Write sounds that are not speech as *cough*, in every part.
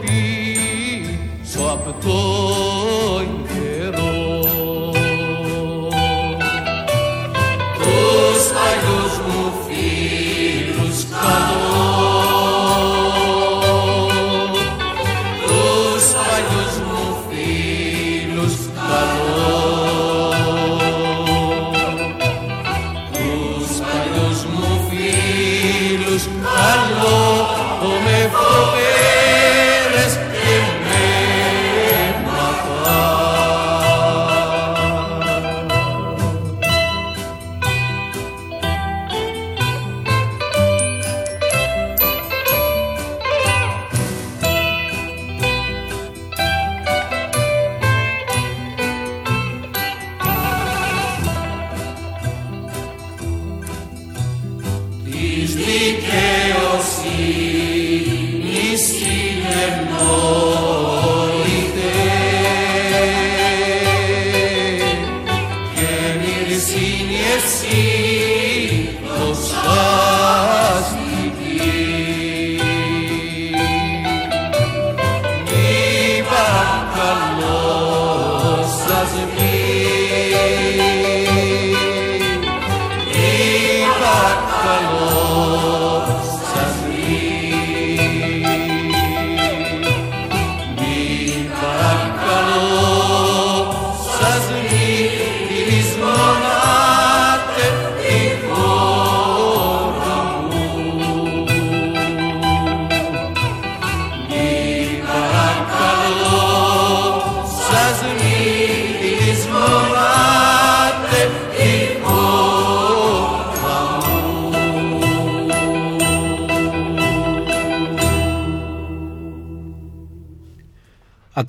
πίσω από το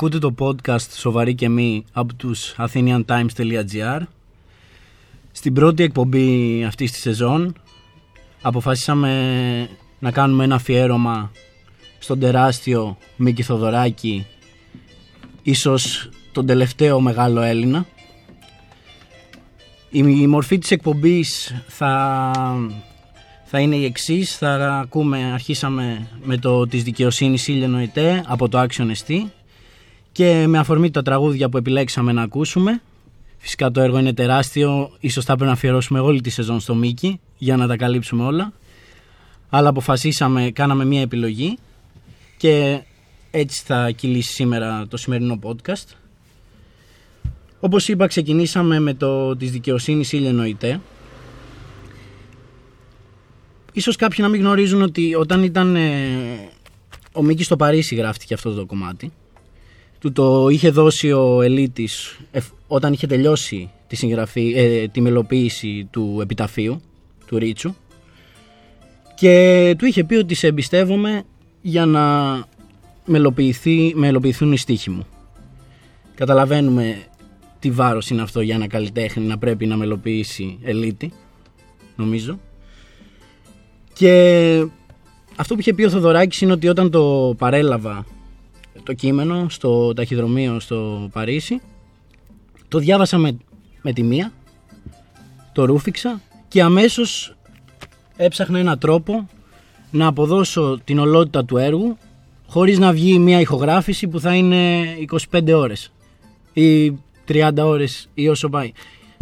Ακούτε το podcast «Σοβαρή και μη» από τους atheniantimes.gr Στην πρώτη εκπομπή αυτής της σεζόν αποφάσισαμε να κάνουμε ένα αφιέρωμα στον τεράστιο Μίκη Θοδωράκη ίσως τον τελευταίο μεγάλο Έλληνα η μορφή της εκπομπής θα, θα είναι η εξής. Θα ακούμε, αρχίσαμε με το της δικαιοσύνης Ήλιο Νοητέ από το Action ST. Και με αφορμή τα τραγούδια που επιλέξαμε να ακούσουμε, φυσικά το έργο είναι τεράστιο, ίσως θα πρέπει να αφιερώσουμε όλη τη σεζόν στο Μίκη για να τα καλύψουμε όλα. Αλλά αποφασίσαμε, κάναμε μία επιλογή και έτσι θα κυλήσει σήμερα το σημερινό podcast. Όπως είπα ξεκινήσαμε με το της δικαιοσύνης Ήλιανοητέ. Ίσως κάποιοι να μην γνωρίζουν ότι όταν ήταν ε, ο Μίκης στο Παρίσι γράφτηκε αυτό το κομμάτι. Του το είχε δώσει ο Ελίτης εφ- όταν είχε τελειώσει τη, συγγραφή, ε, τη μελοποίηση του επιταφείου του Ρίτσου και του είχε πει ότι σε εμπιστεύομαι για να μελοποιηθεί, μελοποιηθούν οι στίχοι μου. Καταλαβαίνουμε τι βάρος είναι αυτό για ένα καλλιτέχνη να πρέπει να μελοποιήσει ελίτη, νομίζω. Και αυτό που είχε πει ο Θοδωράκης είναι ότι όταν το παρέλαβα το κείμενο στο ταχυδρομείο στο Παρίσι, το διάβασα με, με τη μία, το ρούφηξα και αμέσως έψαχνα έναν τρόπο να αποδώσω την ολότητα του έργου χωρίς να βγει μια ηχογράφηση που θα είναι 25 ώρες ή 30 ώρες ή όσο πάει.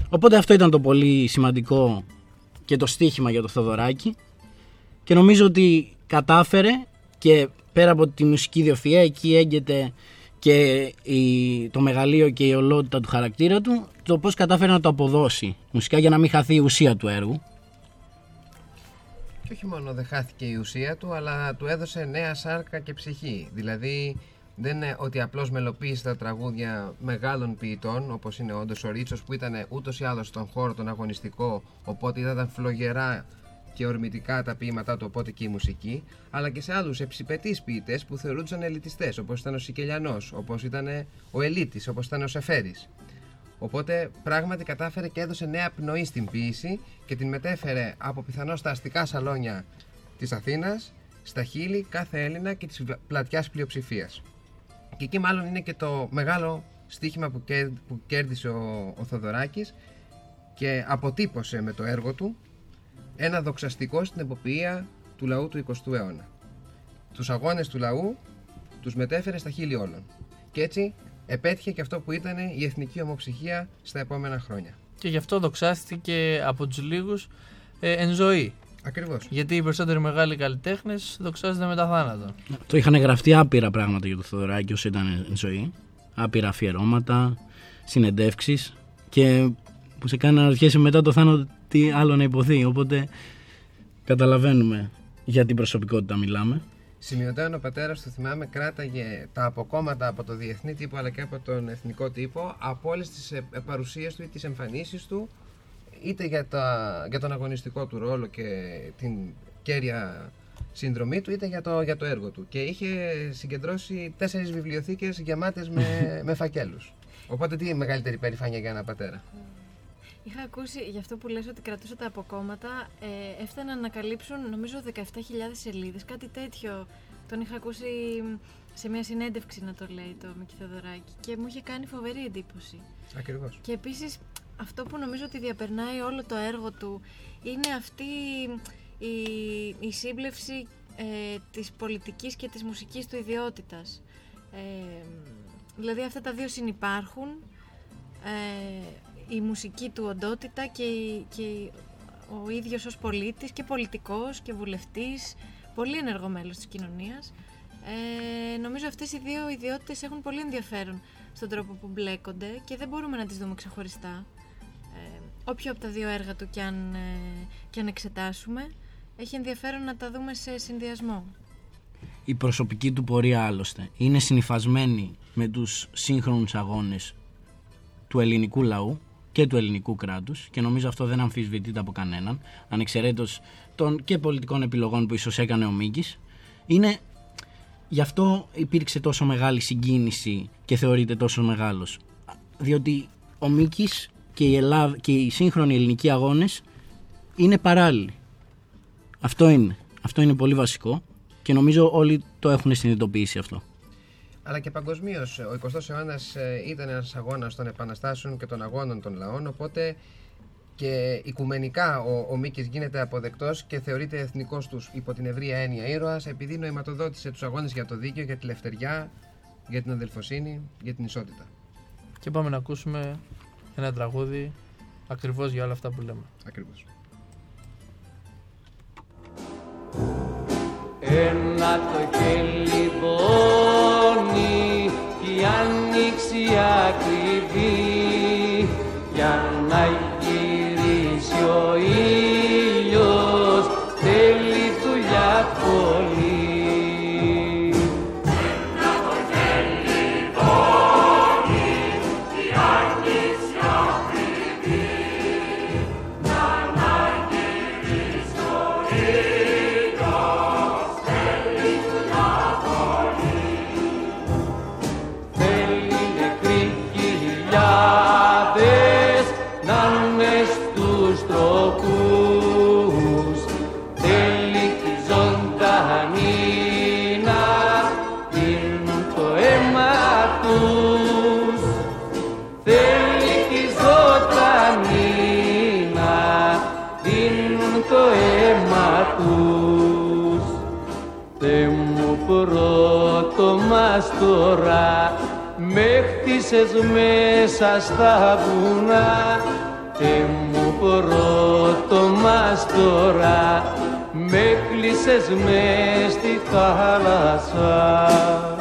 Οπότε αυτό ήταν το πολύ σημαντικό και το στίχημα για το Θοδωράκη και νομίζω ότι κατάφερε και πέρα από τη μουσική ιδιοφυΐα εκεί έγκυται και η, το μεγαλείο και η ολότητα του χαρακτήρα του το πώς κατάφερε να το αποδώσει μουσικά για να μην χαθεί η ουσία του έργου Και όχι μόνο δεν χάθηκε η ουσία του, αλλά του έδωσε νέα σάρκα και ψυχή. Δηλαδή, δεν είναι ότι απλώς μελοποίησε τα τραγούδια μεγάλων ποιητών, όπως είναι όντως ο Ρίτσος, που ήταν ούτως ή άλλως στον χώρο τον αγωνιστικό, οπότε ήταν φλογερά και ορμητικά τα ποίηματά του, οπότε και η μουσική, αλλά και σε άλλους εψηπετείς ποιητές που θεωρούνταν ελιτιστές, όπως ήταν ο Σικελιανός, όπως ήταν ο Ελίτης, όπως ήταν ο Σεφέρης. Οπότε πράγματι κατάφερε και έδωσε νέα πνοή στην ποίηση και την μετέφερε από πιθανώς τα αστικά σαλόνια της Αθήνας στα χείλη κάθε Έλληνα και της πλατιάς πλειοψηφίας. Και εκεί μάλλον είναι και το μεγάλο στίχημα που, κέρ- που κέρδισε ο, ο Θοδωράκης και αποτύπωσε με το έργο του ένα δοξαστικό στην εποποιία του λαού του 20ου αιώνα. Τους αγώνες του λαού τους μετέφερε στα χείλη όλων. Και έτσι επέτυχε και αυτό που ήταν η εθνική ομοψυχία στα επόμενα χρόνια. Και γι' αυτό δοξάστηκε από τους λίγους ε, εν ζωή. Ακριβώς. Γιατί οι περισσότεροι μεγάλοι καλλιτέχνες δοξάζονται μετά θάνατο. Το είχαν γραφτεί άπειρα πράγματα για το Θοδωράκη όσο ήταν εν ζωή. Άπειρα αφιερώματα, συνεντεύξεις και που σε κάνει να ρωτιέσαι μετά το θάνατο τι άλλο να υποθεί. Οπότε καταλαβαίνουμε για την προσωπικότητα μιλάμε. Σημειωτέων ο πατέρα του, θυμάμαι, κράταγε τα αποκόμματα από το διεθνή τύπο αλλά και από τον εθνικό τύπο από όλες τις παρουσίες του ή τις εμφανίσεις του, είτε για, τα, για τον αγωνιστικό του ρόλο και την κέρια συνδρομή του, είτε για το, για το έργο του. Και είχε συγκεντρώσει τέσσερις βιβλιοθήκες γεμάτες με, *laughs* με φακέλους. Οπότε τι μεγαλύτερη περηφάνεια για ένα πατέρα; Είχα ακούσει γι' αυτό που λες ότι κρατούσα τα αποκόμματα, ε, έφταναν να καλύψουν νομίζω 17.000 σελίδες, κάτι τέτοιο. Τον είχα ακούσει σε μια συνέντευξη να το λέει το Μίκη Θεοδωράκη και μου είχε κάνει φοβερή εντύπωση. Ακριβώς. Και επίσης αυτό που νομίζω ότι διαπερνάει όλο το έργο του είναι αυτή η, η σύμπλευση ε, της πολιτικής και της μουσικής του ιδιότητας. Ε, δηλαδή αυτά τα δύο συνυπάρχουν, ε, η μουσική του οντότητα και, η- και η- ο ίδιος ως πολίτης και πολιτικός και βουλευτής, πολύ ενεργό μέλος της κοινωνίας. Ε, νομίζω αυτές οι δύο ιδιότητες έχουν πολύ ενδιαφέρον στον τρόπο που μπλέκονται και δεν μπορούμε να τις δούμε ξεχωριστά. Ε, όποιο από τα δύο έργα του και αν, ε, και αν εξετάσουμε, έχει ενδιαφέρον να τα δούμε σε συνδυασμό. Η προσωπική του πορεία άλλωστε είναι συνυφασμένη με τους σύγχρονους αγώνες του ελληνικού λαού και του ελληνικού κράτους και νομίζω αυτό δεν αμφισβητείται από κανέναν ανεξαιρέτως των και πολιτικών επιλογών που ίσως έκανε ο Μίγκης είναι γι' αυτό υπήρξε τόσο μεγάλη συγκίνηση και θεωρείται τόσο μεγάλος. Διότι ο Μίκης και η, Ελλάδα, και οι σύγχρονοι ελληνικοί αγώνες είναι παράλληλοι. Αυτό είναι. Αυτό είναι πολύ βασικό και νομίζω όλοι το έχουν συνειδητοποιήσει αυτό Αλλά και παγκοσμίως, ο 20ο αιώνας ήταν ένας αγώνας των επαναστάσεων και των αγώνων των λαών. Οπότε και οικουμενικά ο, ο Μίκης γίνεται αποδεκτός και θεωρείται εθνικός τους υπό την ευρία έννοια ήρωας, επειδή νοηματοδότησε τους αγώνες για το δίκαιο, για τη λευτεριά, για την αδελφοσύνη, για την ισότητα. Και πάμε να ακούσουμε ένα τραγούδι ακριβώς για όλα αυτά που λέμε. Ακριβώς. Ένα το χέλι πόνι κι η άνοιξη ακριβή. Για τώρα με χτίσες μέσα στα βουνά. Θε μου πρώτο μας τώρα με κλείσες μες στη θάλασσα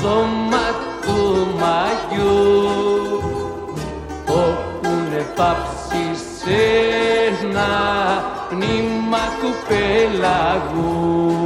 σώμα του μαγιού όπουνε πάψει σε ένα πνήμα του πελαγού.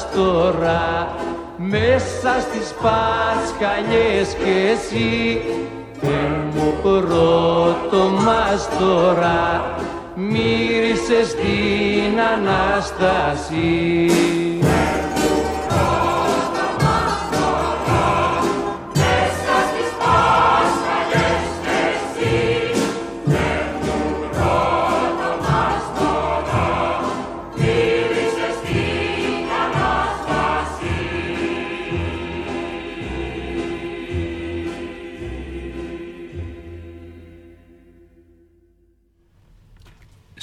Μας τώρα μέσα στις πασχαλιές και εσύ Θε μου πρώτο μας τώρα μύρισες την Ανάσταση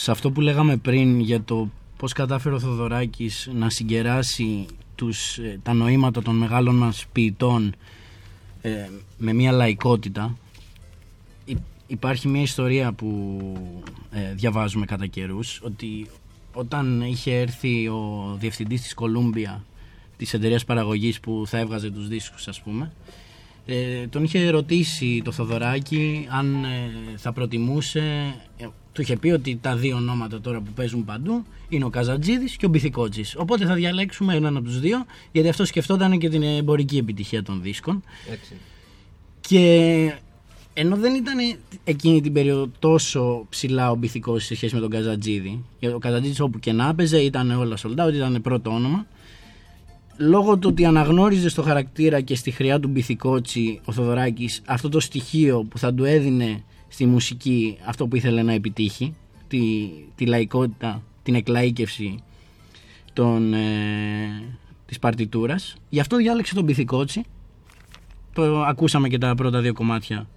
σε αυτό που λέγαμε πριν για το πώς κατάφερε ο Θοδωράκης να συγκεράσει τους, ε, τα νοήματα των μεγάλων μας ποιητών ε, με μια λαϊκότητα Υ- υπάρχει μια ιστορία που ε, διαβάζουμε κατά καιρούς ότι όταν είχε έρθει ο διευθυντής της Κολούμπια της εταιρείας παραγωγής που θα έβγαζε τους δίσκους ας πούμε ε, τον είχε ρωτήσει το Θοδωράκη αν ε, θα προτιμούσε. ε, του είχε πει ότι τα δύο ονόματα τώρα που παίζουν παντού είναι ο Καζατζίδης και ο Μπιθικότζης. Οπότε θα διαλέξουμε έναν από τους δύο, γιατί αυτό σκεφτόταν και την εμπορική επιτυχία των δίσκων. Έτσι. Και ενώ δεν ήταν εκείνη την περίοδο τόσο ψηλά ο Μπιθικός σε σχέση με τον Καζατζίδη, γιατί ο Καζατζίδης όπου και να έπαιζε ήταν όλα sold out, ήταν πρώτο όνομα. Λόγω του ότι αναγνώριζε στο χαρακτήρα και στη χρειά του Μπιθικότσι ο Θοδωράκης αυτό το στοιχείο που θα του έδινε στη μουσική αυτό που ήθελε να επιτύχει, τη, τη λαϊκότητα, την εκλαΐκευση των, ε, της παρτιτούρας. Γι' αυτό διάλεξε τον Μπιθικότσι το ακούσαμε και τα πρώτα δύο κομμάτια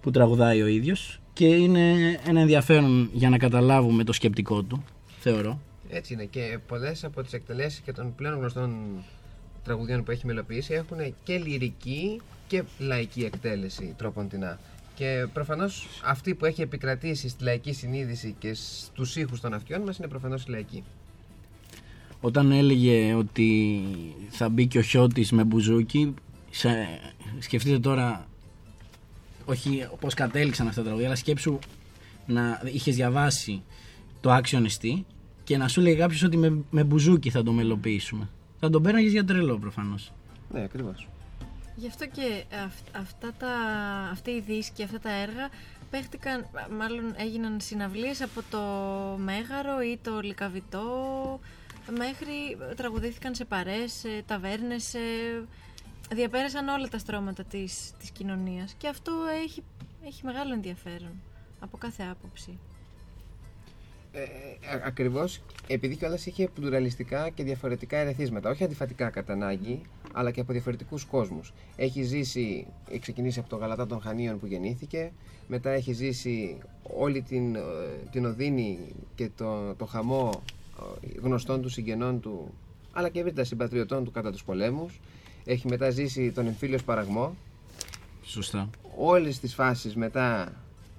που τραγουδάει ο ίδιος και είναι ένα ενδιαφέρον για να καταλάβουμε το σκεπτικό του, θεωρώ. Έτσι είναι και πολλές από τις εκτελέσεις και των πλέον γνωστών τραγουδιών που έχει μελοποιήσει έχουν και λυρική και λαϊκή εκτέλεση τρόπον την Και προφανώς αυτή που έχει επικρατήσει στη λαϊκή συνείδηση και στους ήχους των αυτιών μας είναι προφανώς η λαϊκή. Όταν έλεγε ότι θα μπει και ο Χιώτης με μπουζούκι, σε, σκεφτείτε τώρα, όχι πώς κατέληξαν αυτά τα τραγούδια, αλλά σκέψου να είχες διαβάσει το Action ST και να σου λέει κάποιος ότι με, με μπουζούκι θα το μελοποιήσουμε. Θα τον παίρναγες για τρελό προφανώς. Ναι, ακριβώς. Γι' αυτό και αυ- αυτά τα, αυτοί οι δίσκοι, αυτά τα έργα παίχτηκαν, μάλλον έγιναν συναυλίες από το Μέγαρο ή το Λικαβιτό μέχρι τραγουδήθηκαν σε παρές, σε ταβέρνες, σε... διαπέρασαν όλα τα στρώματα της, της κοινωνίας και αυτό έχει, έχει μεγάλο ενδιαφέρον από κάθε άποψη. Ε, Ακριβώς επειδή κιόλας είχε πλουραλιστικά και διαφορετικά ερεθίσματα. Όχι αντιφατικά κατά ανάγκη, αλλά και από διαφορετικούς κόσμους. Έχει ζήσει, έχει ξεκινήσει από το Γαλατά των Χανίων που γεννήθηκε, μετά έχει ζήσει όλη την, ε, την οδύνη και το, το χαμό ε, γνωστών του συγγενών του, αλλά και ευρύτερα συμπατριωτών του κατά τους πολέμους. Έχει μετά ζήσει τον εμφύλιο σπαραγμό, Σωστά. όλες τις φάσεις μετά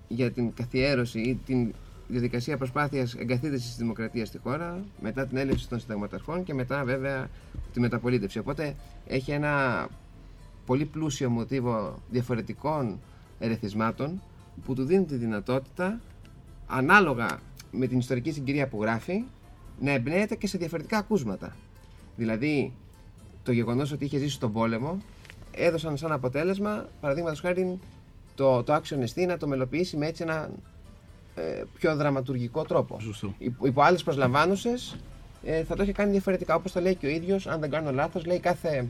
για την καθιέρωση ή την διαδικασία προσπάθειας εγκαθίδρυσης της δημοκρατίας στη χώρα, μετά την έλευση των συνταγματαρχών και μετά βέβαια τη μεταπολίτευση. Οπότε έχει ένα πολύ πλούσιο μοτίβο διαφορετικών ερεθισμάτων που του δίνει τη δυνατότητα ανάλογα με την ιστορική συγκυρία που γράφει να εμπνέεται και σε διαφορετικά ακούσματα. Δηλαδή το γεγονός ότι είχε ζήσει τον πόλεμο έδωσαν σαν αποτέλεσμα, παραδείγματος χάρη, το, το Action ST να το μελοποιήσει με έτσι ένα ε, πιο δραματουργικό τρόπο. Σωστό. Υπό, υπό άλλες προσλαμβάνουσες ε, θα το είχε κάνει διαφορετικά. Όπως το λέει και ο ίδιος, αν δεν κάνω λάθος, λέει κάθε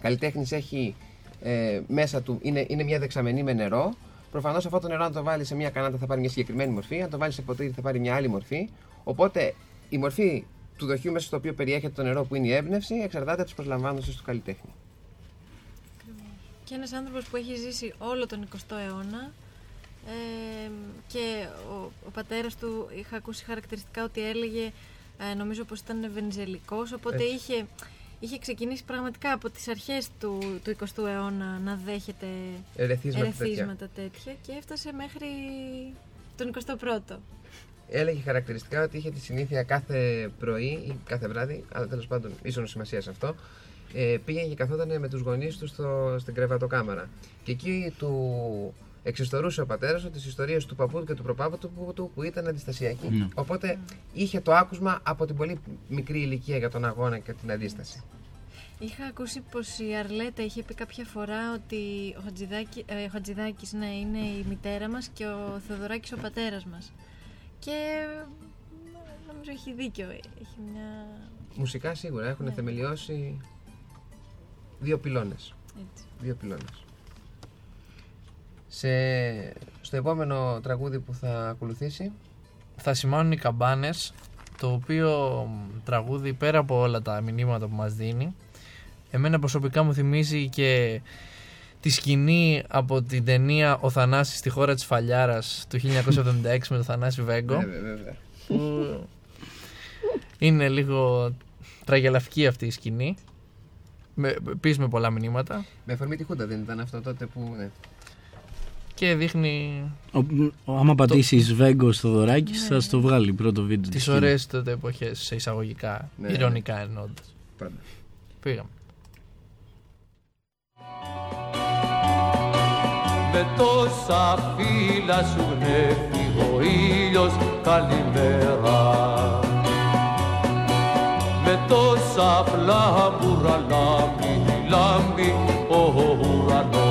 καλλιτέχνης έχει ε, μέσα του, είναι, είναι μια δεξαμενή με νερό. Προφανώς αυτό το νερό, αν το βάλει σε μια κανάτα, θα πάρει μια συγκεκριμένη μορφή. Αν το βάλει σε ποτήρι, θα πάρει μια άλλη μορφή. Οπότε η μορφή του δοχείου μέσα στο οποίο περιέχεται το νερό, που είναι η έμπνευση, εξαρτάται από τις προσλαμβάνουσες του καλλιτέχνη. Και ένας άνθρωπος που έχει ζήσει όλο τον 20ο αιώνα ε, και ο, ο πατέρας του είχα ακούσει χαρακτηριστικά ότι έλεγε ε, νομίζω πως ήταν βενιζελικός οπότε Έτσι. είχε, είχε ξεκινήσει πραγματικά από τις αρχές του, του 20ου αιώνα να δέχεται Ερεθίσματα τέτοια. ερεθίσματα τέτοια και έφτασε μέχρι τον 21ο. Έλεγε χαρακτηριστικά ότι είχε τη συνήθεια κάθε πρωί ή κάθε βράδυ, αλλά τέλος πάντων ίσονος σημασία σε αυτό, ε, πήγαινε και καθόταν με τους γονείς του στο, στην κρεβατοκάμαρα. Και εκεί του εξιστορούσε ο πατέρας του τι ιστορίες του παππού του και του προπάπου του που, του που ήταν αντιστασιακοί. Ναι. Οπότε είχε το άκουσμα από την πολύ μικρή ηλικία για τον αγώνα και την αντίσταση. Είχα ακούσει πως η Αρλέτα είχε πει κάποια φορά ότι ο, Χατζηδάκη, ε, ο Χατζηδάκης ναι, είναι η μητέρα μας και ο Θεοδωράκης ο πατέρας μας. Και ε, νομίζω έχει δίκιο. Έχει μια... Μουσικά σίγουρα έχουν Ναι. θεμελιώσει δύο πυλώνες. Έτσι. Δύο πυλώνες. Σε, στο επόμενο τραγούδι που θα ακολουθήσει, θα σημάνουν οι καμπάνες το οποίο μ, τραγούδι πέρα από όλα τα μηνύματα που μας δίνει εμένα προσωπικά μου θυμίζει και τη σκηνή από την ταινία «Ο Θανάσης στη χώρα της Φαλιάρας» του 1976 με τον Θανάση Βέγκο βέβαια, βέβαια. που είναι λίγο τραγελαφική αυτή η σκηνή με, επίσης με πολλά μηνύματα Με αφορμή τη Χούντα δεν ήταν αυτό τότε που. Ναι. Και δείχνει Ο, ο, άμα πατήσει Βέγκο στο δωράκι, θα στο βγάλει πρώτο βίντεο. τις της ωραίες τότε εποχές σε εισαγωγικά, Ναι, ναι. ηρωνικά εννοώντας. Πάντα. Πήγαμε. Με τόσα φύλλα σου γνέφει ο ήλιος καλημέρα Με τόσα φλάμπουρα λάμπει, λάμπει ο ουρανός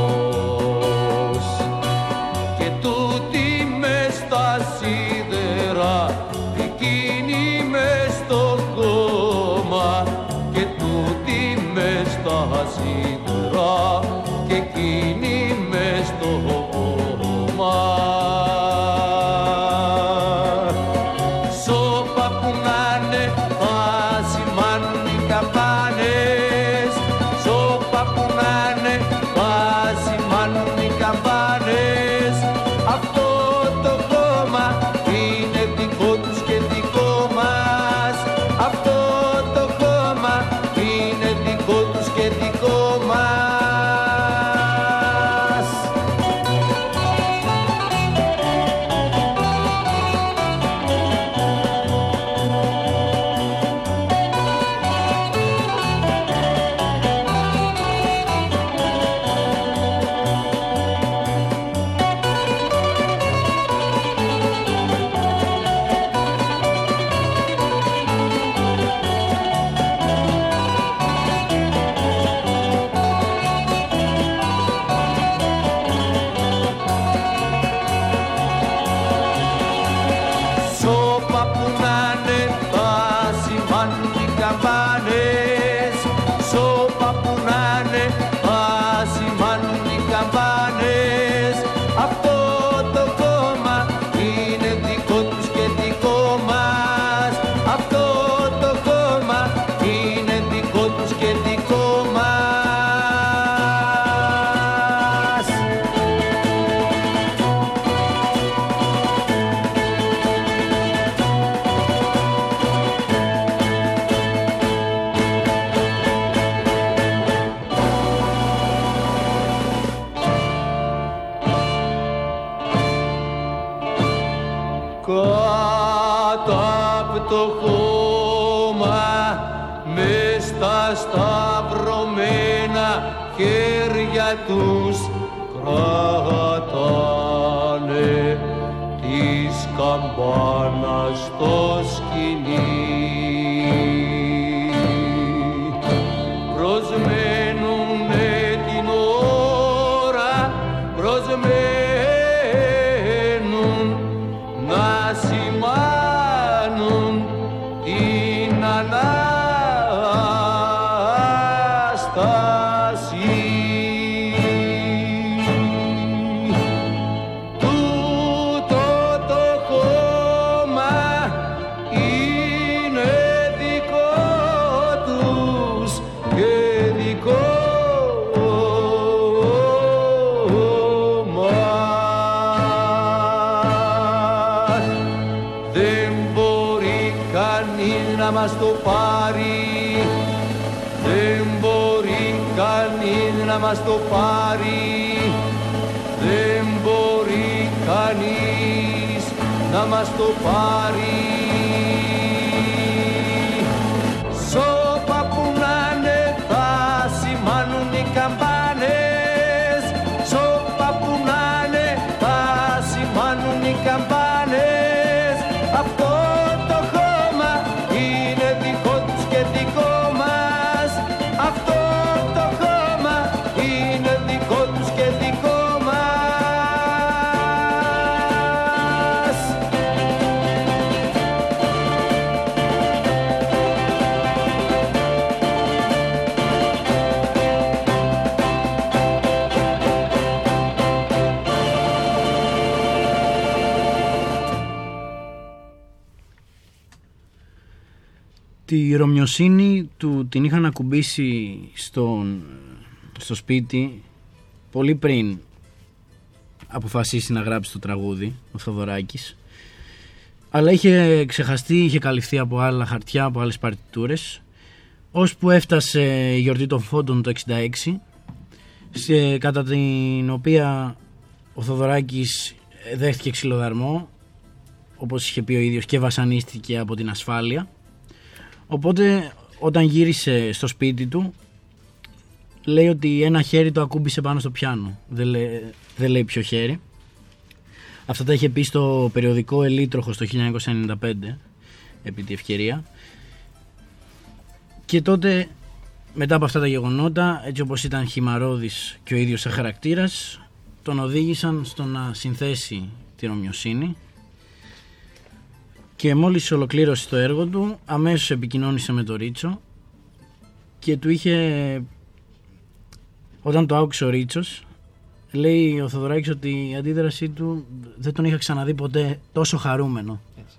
το πάρει Δεν μπορεί κανείς να μας το πάρει Τη ρωμιοσύνη του την είχαν ακουμπήσει στον, στο σπίτι πολύ πριν αποφασίσει να γράψει το τραγούδι ο Θοδωράκης. Αλλά είχε ξεχαστεί, είχε καλυφθεί από άλλα χαρτιά, από άλλες παρτιτούρες ώσπου έφτασε η γιορτή των φόντων το 66 σε, κατά την οποία ο Θοδωράκης δέχτηκε ξυλοδαρμό όπως είχε πει ο ίδιος και βασανίστηκε από την ασφάλεια Οπότε όταν γύρισε στο σπίτι του λέει ότι ένα χέρι το ακούμπησε πάνω στο πιάνο. Δεν λέει, δεν λέει ποιο χέρι. Αυτά τα είχε πει στο περιοδικό Ελίτροχος το 1995 επί τη ευκαιρία. Και τότε μετά από αυτά τα γεγονότα έτσι όπως ήταν χυμαρόδης και ο ίδιος σαν χαρακτήρας τον οδήγησαν στο να συνθέσει την ομοιοσύνη και μόλις ολοκλήρωσε το έργο του αμέσως επικοινώνησε με τον Ρίτσο και του είχε όταν το άκουσε ο Ρίτσος λέει ο Θοδωράκης ότι η αντίδρασή του δεν τον είχα ξαναδεί ποτέ τόσο χαρούμενο. Έτσι.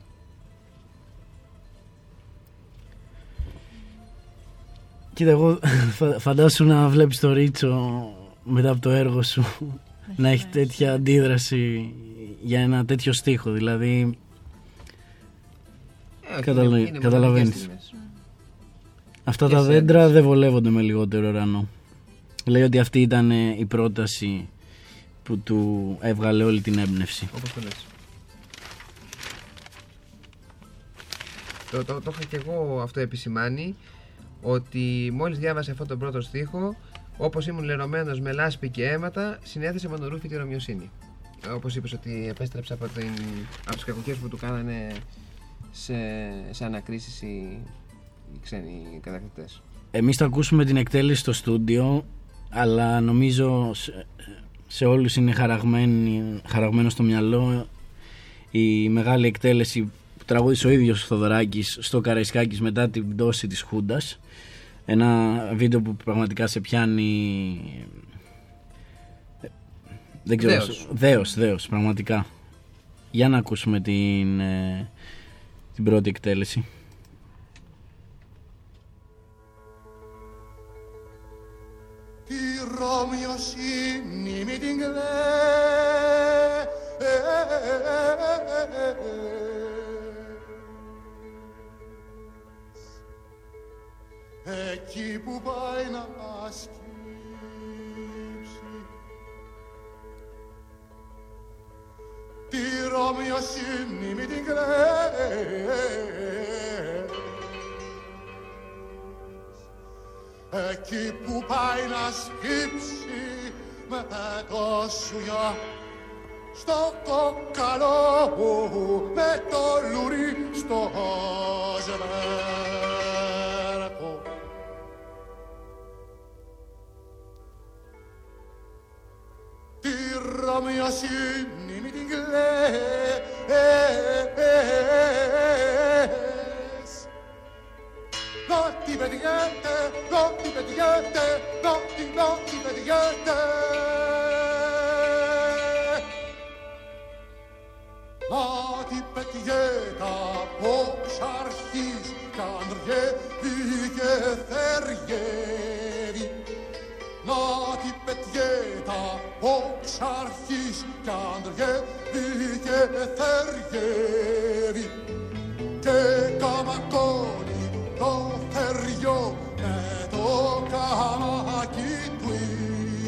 Κοίτα εγώ φα- φαντάσου να βλέπεις το Ρίτσο μετά από το έργο σου να έχει τέτοια αντίδραση για ένα τέτοιο στίχο. Δηλαδή Ε, όχι, Καταλα- είναι- είναι καταλαβαίνεις. μοναδικές στιγμές. Αυτά Και τα σε δέντρα ένταση. δεν βολεύονται με λιγότερο ουρανό. Λέει ότι αυτή ήταν ε, η πρόταση που του έβγαλε όλη την έμπνευση. Όπως το λες. Το, το, το είχα και εγώ αυτό επισημάνει ότι μόλις διάβασε αυτό τον πρώτο στίχο όπως ήμουν λερωμένος με λάσπη και αίματα συνέθεσε με τον Ρούφι τη Ρωμιοσύνη. Όπως είπες ότι επέστρεψε από, την, από τις κακοκές που του κάνανε σε, σε ανακρίσεις οι, οι ξένοι κατακτητές. Εμείς θα ακούσουμε την εκτέλεση στο στούντιο, αλλά νομίζω σε, σε όλους είναι χαραγμένη, χαραγμένο στο μυαλό η μεγάλη εκτέλεση που τραγούδισε ο ίδιος ο Θοδωράκης στο Καραϊσκάκης μετά την πτώση της Χούντας. Ένα βίντεο που πραγματικά σε πιάνει... Δεν ξέρω. Δέος. Δέος, δέος, πραγματικά. Για να ακούσουμε την, ε, την πρώτη εκτέλεση. Τη Ρωμιοσύνη μη την κλαις εκεί που πάει να σκύψει τη Ρώμη ως μη την κλαίς. Εκεί που πάει να σκύψει με το σουγιά, στο κόκαλο με το λουρί στο ζεμπέρκο. Τη ρωμιοσύνη μην την κλαις Non ti vedi niente, non ti vedi niente, non ti, non ti vedi niente. Να την πετιέτα πως αρχής κι ανριεύει και θεριεύει. Να την πετιέτα πως αρχής κι ανριεύει και θεριεύει. Και καμακώνει το θεριό με το καμάκι του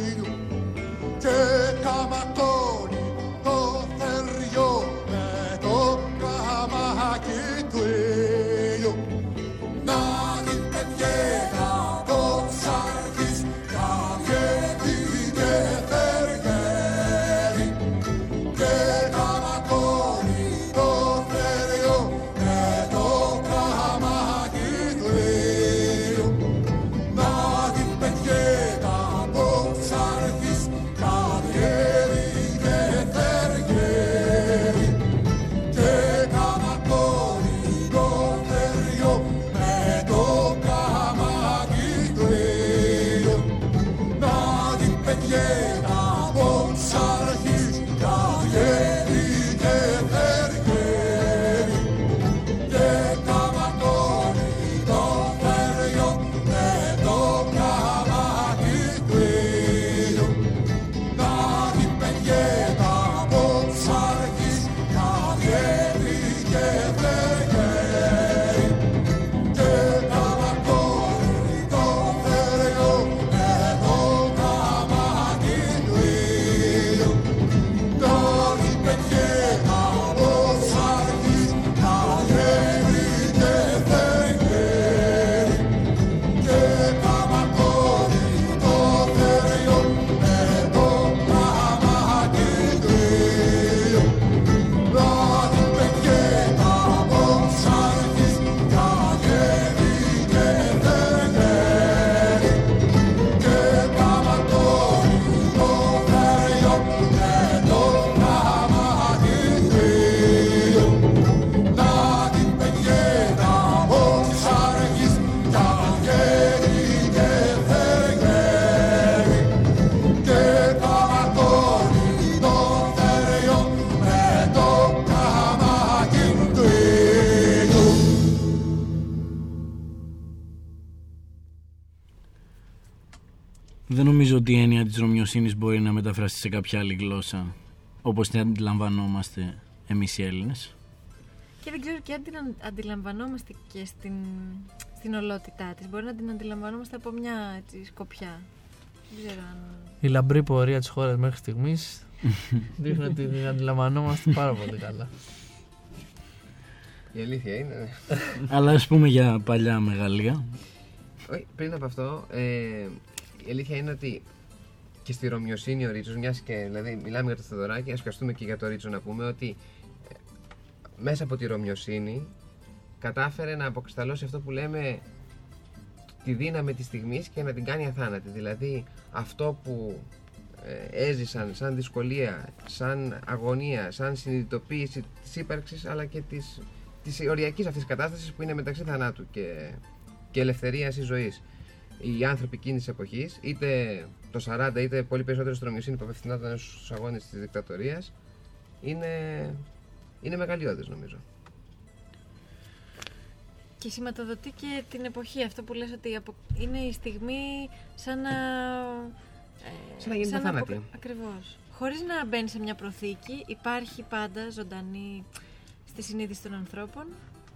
ήλιου. Και καμακώνει το θεριό με το καμάκι του ήλιου. Νομίζω ότι η έννοια της ρωμιοσύνης μπορεί να μεταφραστεί σε κάποια άλλη γλώσσα όπως την αντιλαμβανόμαστε εμείς οι Έλληνες; Και δεν ξέρω και αν την αν- αντιλαμβανόμαστε και στην, στην ολότητά της. Μπορεί να την αντιλαμβανόμαστε από μια έτσι, σκοπιά. Δεν ξέρω αν... Η λαμπρή πορεία της χώρας μέχρι στιγμής *laughs* δείχνει ότι την αντιλαμβανόμαστε πάρα πολύ καλά. Η αλήθεια είναι. ναι. Αλλά ας πούμε για παλιά μεγαλεία. Όχι, πριν από αυτό, ε, η αλήθεια είναι ότι και στη Ρωμιοσύνη ο Ρίτσος, μιας και δηλαδή μιλάμε για το Θεοδωράκη, ας πιαστούμε και για το Ρίτσο να πούμε ότι ε, μέσα από τη Ρωμιοσύνη κατάφερε να αποκρισταλώσει αυτό που λέμε τη δύναμη της στιγμής και να την κάνει αθάνατη. Δηλαδή αυτό που ε, έζησαν σαν δυσκολία, σαν αγωνία, σαν συνειδητοποίηση της ύπαρξης αλλά και της, της οριακής αυτής κατάστασης που είναι μεταξύ θανάτου και, και ελευθερίας ή ζωής. Οι άνθρωποι εκείνης της εποχής, είτε το 40 είτε πολύ περισσότερο στο Ρωμιοσύνη που απευθυνόταν στους αγώνες της δικτατορίας, είναι, είναι μεγαλειώδες νομίζω. Και σηματοδοτεί και την εποχή. Αυτό που λες ότι απο- είναι η στιγμή σαν να... ε, Σαν να γίνεται θάνατη. Ακριβώς. Χωρίς να μπαίνει σε μια προθήκη, υπάρχει πάντα ζωντανή στη συνείδηση των ανθρώπων.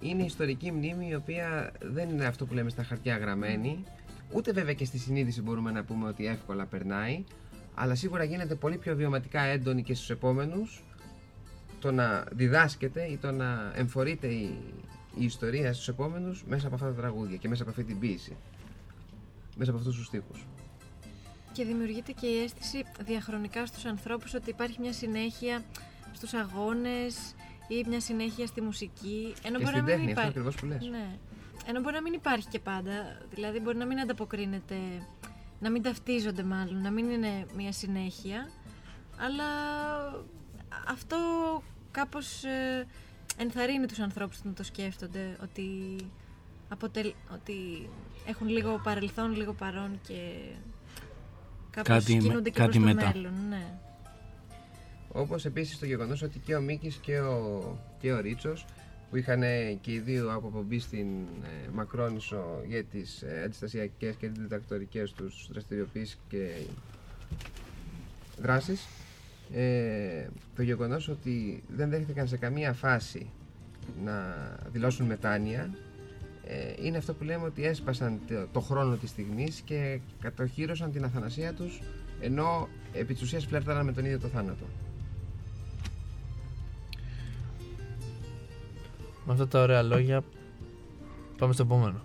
είναι ιστορική μνήμη η οποία δεν είναι αυτό που λέμε στα χαρτιά γραμμένη, ούτε βέβαια και στη συνείδηση μπορούμε να πούμε ότι εύκολα περνάει, αλλά σίγουρα γίνεται πολύ πιο βιωματικά έντονη και στους επόμενους το να διδάσκεται ή το να εμφορείται η, η ιστορία στους επόμενους μέσα από αυτά τα τραγούδια και μέσα από αυτή την ποίηση. μέσα από αυτούς τους στίχους. Και δημιουργείται και η αίσθηση διαχρονικά στους ανθρώπους ότι υπάρχει μια συνέχεια στους αγώνες ή μια συνέχεια στη μουσική. Ενώ Και μπορεί στην να μην τέχνη, αυτό υπάρχει. ακριβώς που λες. Ναι. Ενώ μπορεί να μην υπάρχει και πάντα. Δηλαδή μπορεί να μην ανταποκρίνεται, να μην ταυτίζονται μάλλον, να μην είναι μια συνέχεια. Αλλά αυτό κάπως ε, ενθαρρύνει τους ανθρώπους να το σκέφτονται ότι, αποτελ, ότι έχουν λίγο παρελθόν, λίγο παρόν και κάπως Κάτι με- κινούνται και κάτι προς το μετά. μέλλον. Ναι. Όπως επίσης το γεγονός ότι και ο Μίκης και ο, και ο Ρίτσος που είχαν και οι δύο αποπομπή στην ε, Μακρόνισο για τις ε, αντιστασιακές και αντιτακτορικές τους δραστηριοποιήσεις και δράσεις ε, το γεγονός ότι δεν δέχτηκαν σε καμία φάση να δηλώσουν μετάνοια ε, είναι αυτό που λέμε ότι έσπασαν το, το χρόνο της στιγμής και κατοχύρωσαν την αθανασία τους ενώ επί της ουσίας φλέρταραν με τον ίδιο το θάνατο. Με αυτά τα ωραία λόγια πάμε στο επόμενο.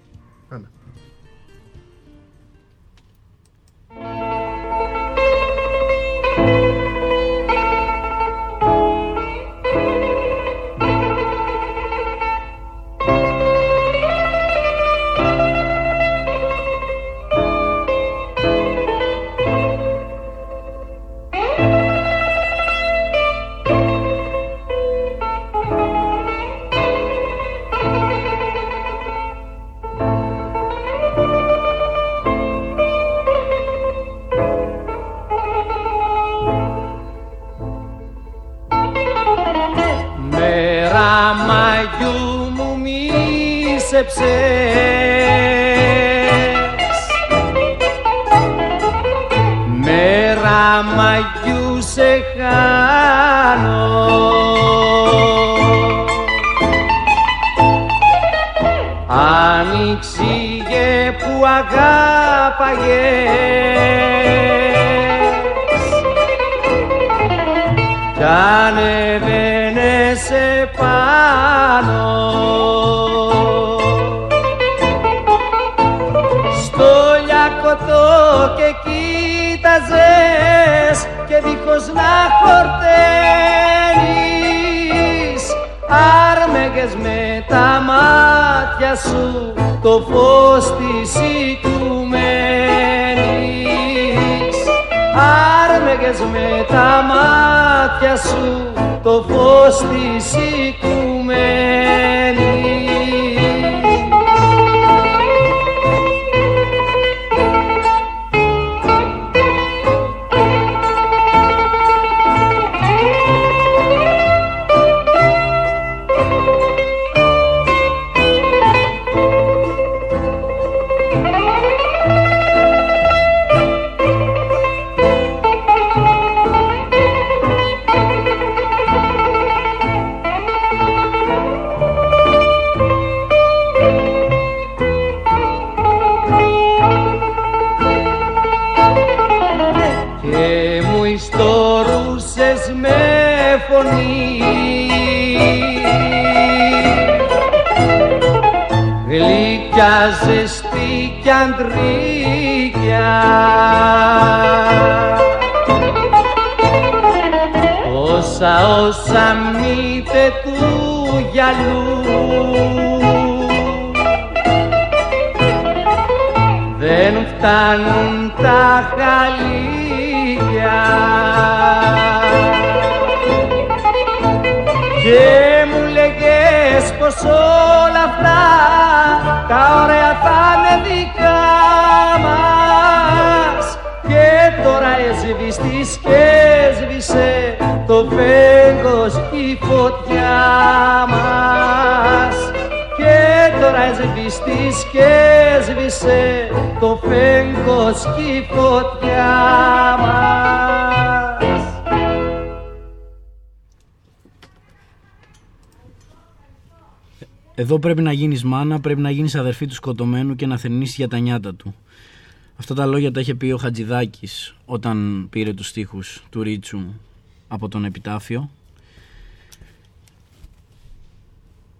Πάμε. Μέρα μαγιού μου μίσεψες Μέρα μαγιού σε χάνω Άνοιξηγε που αγάπαγες κι ανεβαίνε σε πάνω. Στο λιακωτό και κοίταζες και δίχως να χορταίνεις. Άρμεγες με τα μάτια σου το φως της οικουμένης. Άρμεγες με τα μάτια σου το φως της οικουμένης και ζεστή κι αντρίκια. Όσα όσα μύτε του γυαλού. Δεν φτάνουν τα χαλίκια. Και μου λέγες πως όλα αυτά τα ωραία θα είναι δικά έσβηστης και έσβησε το φέγγος και η φωτιά μας και τώρα έσβηστης και έσβησε το φέγγος και η φωτιά μας Εδώ πρέπει να γίνεις μάνα, πρέπει να γίνεις αδερφή του σκοτωμένου και να θερνήσεις για τα νιάτα του. Αυτά τα λόγια τα είχε πει ο Χατζηδάκης όταν πήρε τους στίχους του Ρίτσου από τον Επιτάφιο.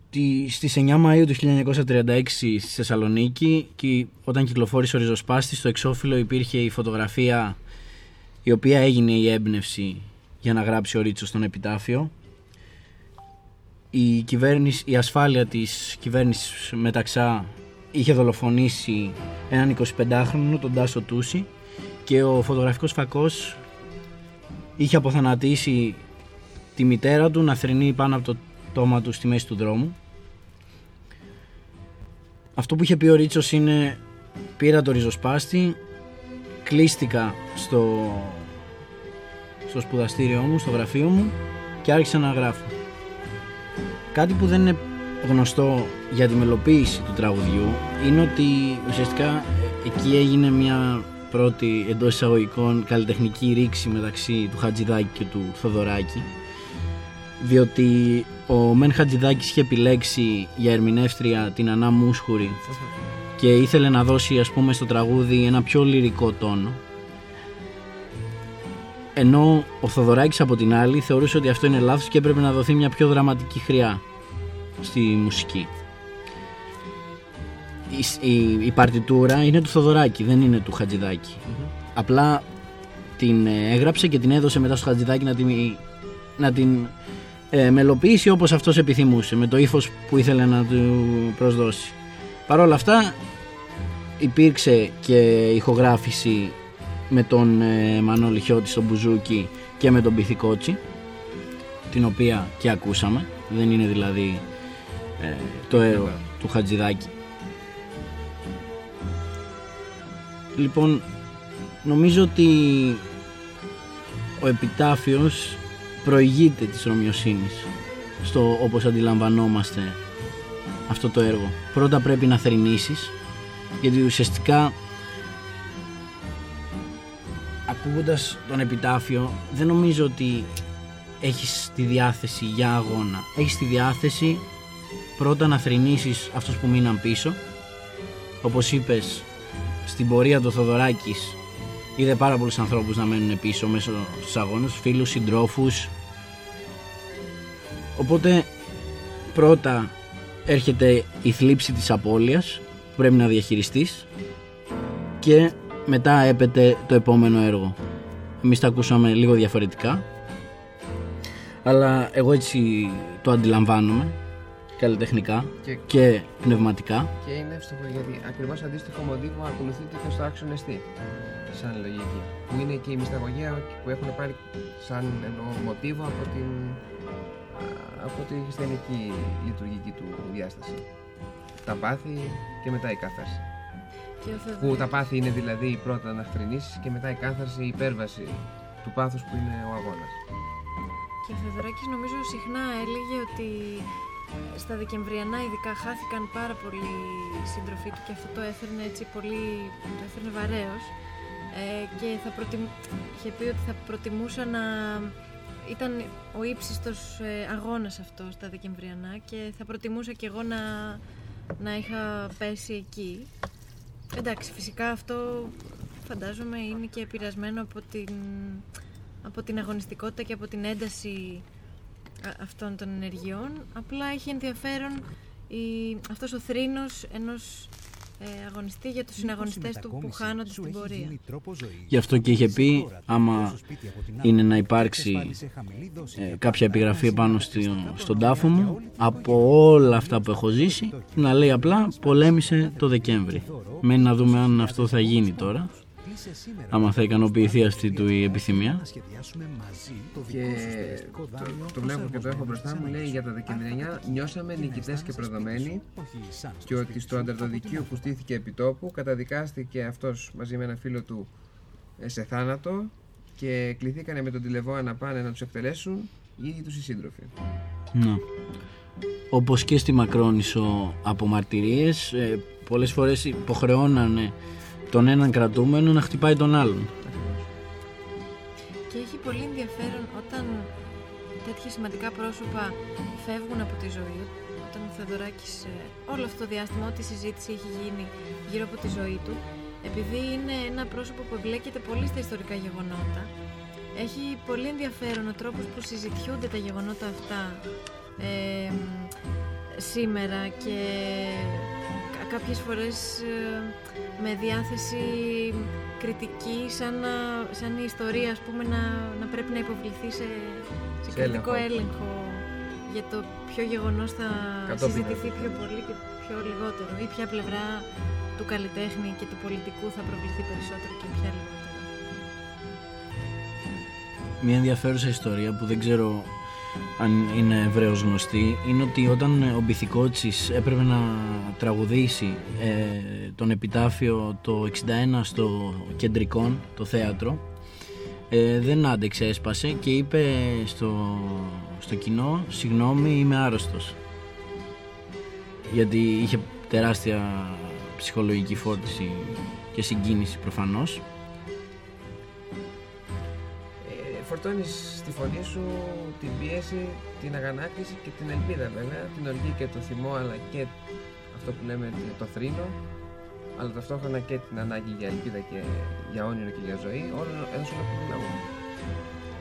Τη, στις 9 Μαΐου του 1936 στη Θεσσαλονίκη και όταν κυκλοφόρησε ο Ριζοσπάστης στο εξώφυλλο υπήρχε η φωτογραφία η οποία έγινε η έμπνευση για να γράψει ο Ρίτσος στον επιτάφιο. Η, κυβέρνηση, η ασφάλεια της κυβέρνησης Μεταξά είχε δολοφονήσει έναν 25χρονο, τον Τάσο Τούση και ο φωτογραφικός φακός είχε αποθανατήσει τη μητέρα του να θρυνεί πάνω από το τόμα του στη μέση του δρόμου. Αυτό που είχε πει ο Ρίτσος είναι πήρα το ριζοσπάστη, κλείστηκα στο, στο σπουδαστήριό μου, στο γραφείο μου και άρχισα να γράφω. Κάτι που δεν είναι γνωστό για τη μελοποίηση του τραγουδιού είναι ότι ουσιαστικά εκεί έγινε μια πρώτη εντός εισαγωγικών καλλιτεχνική ρήξη μεταξύ του Χατζηδάκη και του Θοδωράκη διότι ο Μεν Χατζηδάκης είχε επιλέξει για ερμηνεύτρια την Ανά Μούσχουρη και ήθελε να δώσει ας πούμε στο τραγούδι ένα πιο λυρικό τόνο. Ενώ ο Θοδωράκης από την άλλη θεωρούσε ότι αυτό είναι λάθος και έπρεπε να δοθεί μια πιο δραματική χρειά στη μουσική. Η, η, η παρτιτούρα είναι του Θοδωράκη, δεν είναι του χατζηδακη Απλά την ε, έγραψε και την έδωσε μετά στο Χατζηδάκη να την, να την ε, μελοποιήσει όπως αυτός επιθυμούσε, με το ύφος που ήθελε να του προσδώσει. Παρ' όλα αυτά υπήρξε και ηχογράφηση με τον ε, Μανώλη Χιώτη στο Μπουζούκι και με τον Πυθικότσι την οποία και ακούσαμε δεν είναι δηλαδή ε, το έργο του Χατζηδάκη. Λοιπόν νομίζω ότι ο επιτάφιος προηγείται της Ρωμιοσύνης στο όπως αντιλαμβανόμαστε αυτό το έργο. Πρώτα πρέπει να θρηνήσεις γιατί ουσιαστικά ακούγοντας τον επιτάφιο δεν νομίζω ότι έχεις τη διάθεση για αγώνα. Έχεις τη διάθεση πρώτα να θρηνήσεις αυτούς που μείναν πίσω. Όπως είπες, στην πορεία του Θοδωράκης είδε πάρα πολλούς ανθρώπους να μένουν πίσω μέσω στους αγώνες, φίλους, συντρόφους. Οπότε πρώτα έρχεται η θλίψη της απώλειας που πρέπει να διαχειριστείς και μετά έπεται το επόμενο έργο. Εμείς τα ακούσαμε λίγο διαφορετικά, αλλά εγώ έτσι το αντιλαμβάνομαι καλλιτεχνικά και, και πνευματικά. Και είναι εύστοχο γιατί ακριβώς αντίστοιχο μοντίβο ακολουθείται και στο άξιο εστί. Σαν λογική. Που είναι και η μυσταγωγία που έχουν πάρει σαν εννοώ, μοτίβο από την, από τη χριστιανική λειτουργική του διάσταση. Τα πάθη και μετά η κάθαρση. Που τα πάθη είναι δηλαδή πρώτα να χτρινήσεις και μετά η κάθαρση, η υπέρβαση του πάθους που είναι ο αγώνας. Και ο Θεοδωράκης νομίζω συχνά έλεγε ότι στα Δεκεμβριανά ειδικά χάθηκαν πάρα πολλοί σύντροφοί του και αυτό το έφερνε έτσι πολύ, το έφερνε βαρέως. Ε, και θα προτιμ... είχε πει ότι θα προτιμούσα να ήταν ο ύψιστος ε, αγώνας αυτό στα Δεκεμβριανά και θα προτιμούσα κι εγώ να, να είχα πέσει εκεί. Εντάξει, φυσικά αυτό φαντάζομαι είναι και επηρεασμένο από την, από την αγωνιστικότητα και από την ένταση αυτών των ενεργειών. Απλά έχει ενδιαφέρον η, αυτός ο θρήνος ενός ε, αγωνιστή για τους συναγωνιστές του που χάνονται στην πορεία. Γι' αυτό και είχε πει άμα είναι να υπάρξει ε, κάποια επιγραφή πάνω στον τάφο μου από όλα αυτά που έχω ζήσει να λέει απλά πολέμησε το Δεκέμβρη. Μένει να δούμε αν αυτό θα γίνει τώρα άμα θα ικανοποιηθεί αυτή του η επιθυμία. Και το, το βλέπω και το έχω μπροστά μου, λέει για τα Δεκεμβριανιά νιώσαμε νικητές και προδομένοι και ότι στο ανταρτοδικείο που στήθηκε επί τόπου καταδικάστηκε αυτός μαζί με ένα φίλο του ε, σε θάνατο και κληθήκανε με τον τηλεβόα να πάνε να τους εκτελέσουν οι ίδιοι τους οι σύντροφοι. Ναι. Όπως και στη Μακρόνισο από μαρτυρίες, ε, πολλές φορές υποχρεώνανε τον έναν κρατούμενο να χτυπάει τον άλλον. Και έχει πολύ ενδιαφέρον όταν τέτοια σημαντικά πρόσωπα φεύγουν από τη ζωή, όταν ο Θεοδωράκης ε, όλο αυτό το διάστημα, ό,τι συζήτηση έχει γίνει γύρω από τη ζωή του, επειδή είναι ένα πρόσωπο που εμπλέκεται πολύ στα ιστορικά γεγονότα, έχει πολύ ενδιαφέρον ο τρόπος που συζητιούνται τα γεγονότα αυτά, ε, σήμερα και κα- κάποιες φορές ε, με διάθεση κριτική σαν, να, σαν η ιστορία ας πούμε να, να πρέπει να υποβληθεί σε, σε, Σε κριτικό έλεγχο. έλεγχο για το ποιο γεγονός θα Κατόπιν συζητηθεί έλεγχο. πιο πολύ και πιο λιγότερο ή ποια πλευρά του καλλιτέχνη και του πολιτικού θα προβληθεί περισσότερο και ποια λιγότερο. Μια ενδιαφέρουσα ιστορία που δεν ξέρω αν είναι ευρέως γνωστή είναι ότι όταν ο Μπιθικότσης έπρεπε να τραγουδήσει ε, τον επιτάφιο το 61 στο Κεντρικόν, το θέατρο ε, δεν άντεξε, έσπασε και είπε στο, στο κοινό «Συγγνώμη, είμαι άρρωστος» γιατί είχε τεράστια ψυχολογική φόρτιση και συγκίνηση προφανώς φορτώνεις στη φωνή σου την πίεση, την αγανάκτηση και την ελπίδα βέβαια, την οργή και το θυμό αλλά και αυτό που λέμε το θρήνο αλλά ταυτόχρονα και την ανάγκη για ελπίδα και για όνειρο και για ζωή όλο ενός ολόκληρου λαού.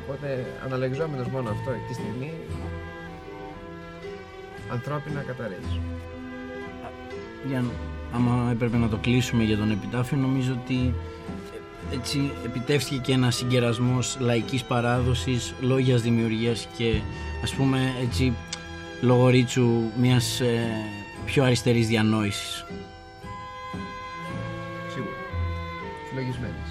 Οπότε αναλογιζόμενος μόνο αυτό εκεί τη στιγμή ανθρώπινα καταρρέεις. για, άμα έπρεπε να το κλείσουμε για τον επιτάφιο νομίζω ότι ε, έτσι επιτεύχθηκε και ένας συγκερασμός λαϊκής παράδοσης, λόγιας δημιουργίας και ας πούμε έτσι λόγω ρίτσου μιας ε, πιο αριστερής διανόησης. Σίγουρα. Συλλογισμένες.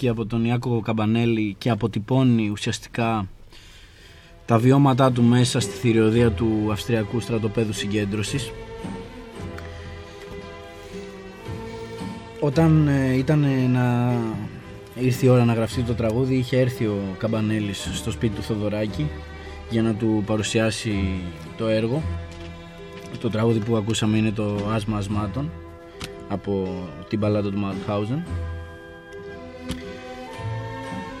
Γράφτηκε από τον Ιάκο Καμπανέλη και αποτυπώνει ουσιαστικά τα βιώματά του μέσα στη θηριωδία του Αυστριακού στρατοπέδου συγκέντρωσης. Όταν ε, ήταν ε, να ήρθε η ώρα να γραφτεί το τραγούδι είχε έρθει ο Καμπανέλης στο σπίτι του Θοδωράκη για να του παρουσιάσει το έργο. Το τραγούδι που ακούσαμε είναι το Άσμα Ασμάτων από την μπαλάντα του Μαουτχάουζεν.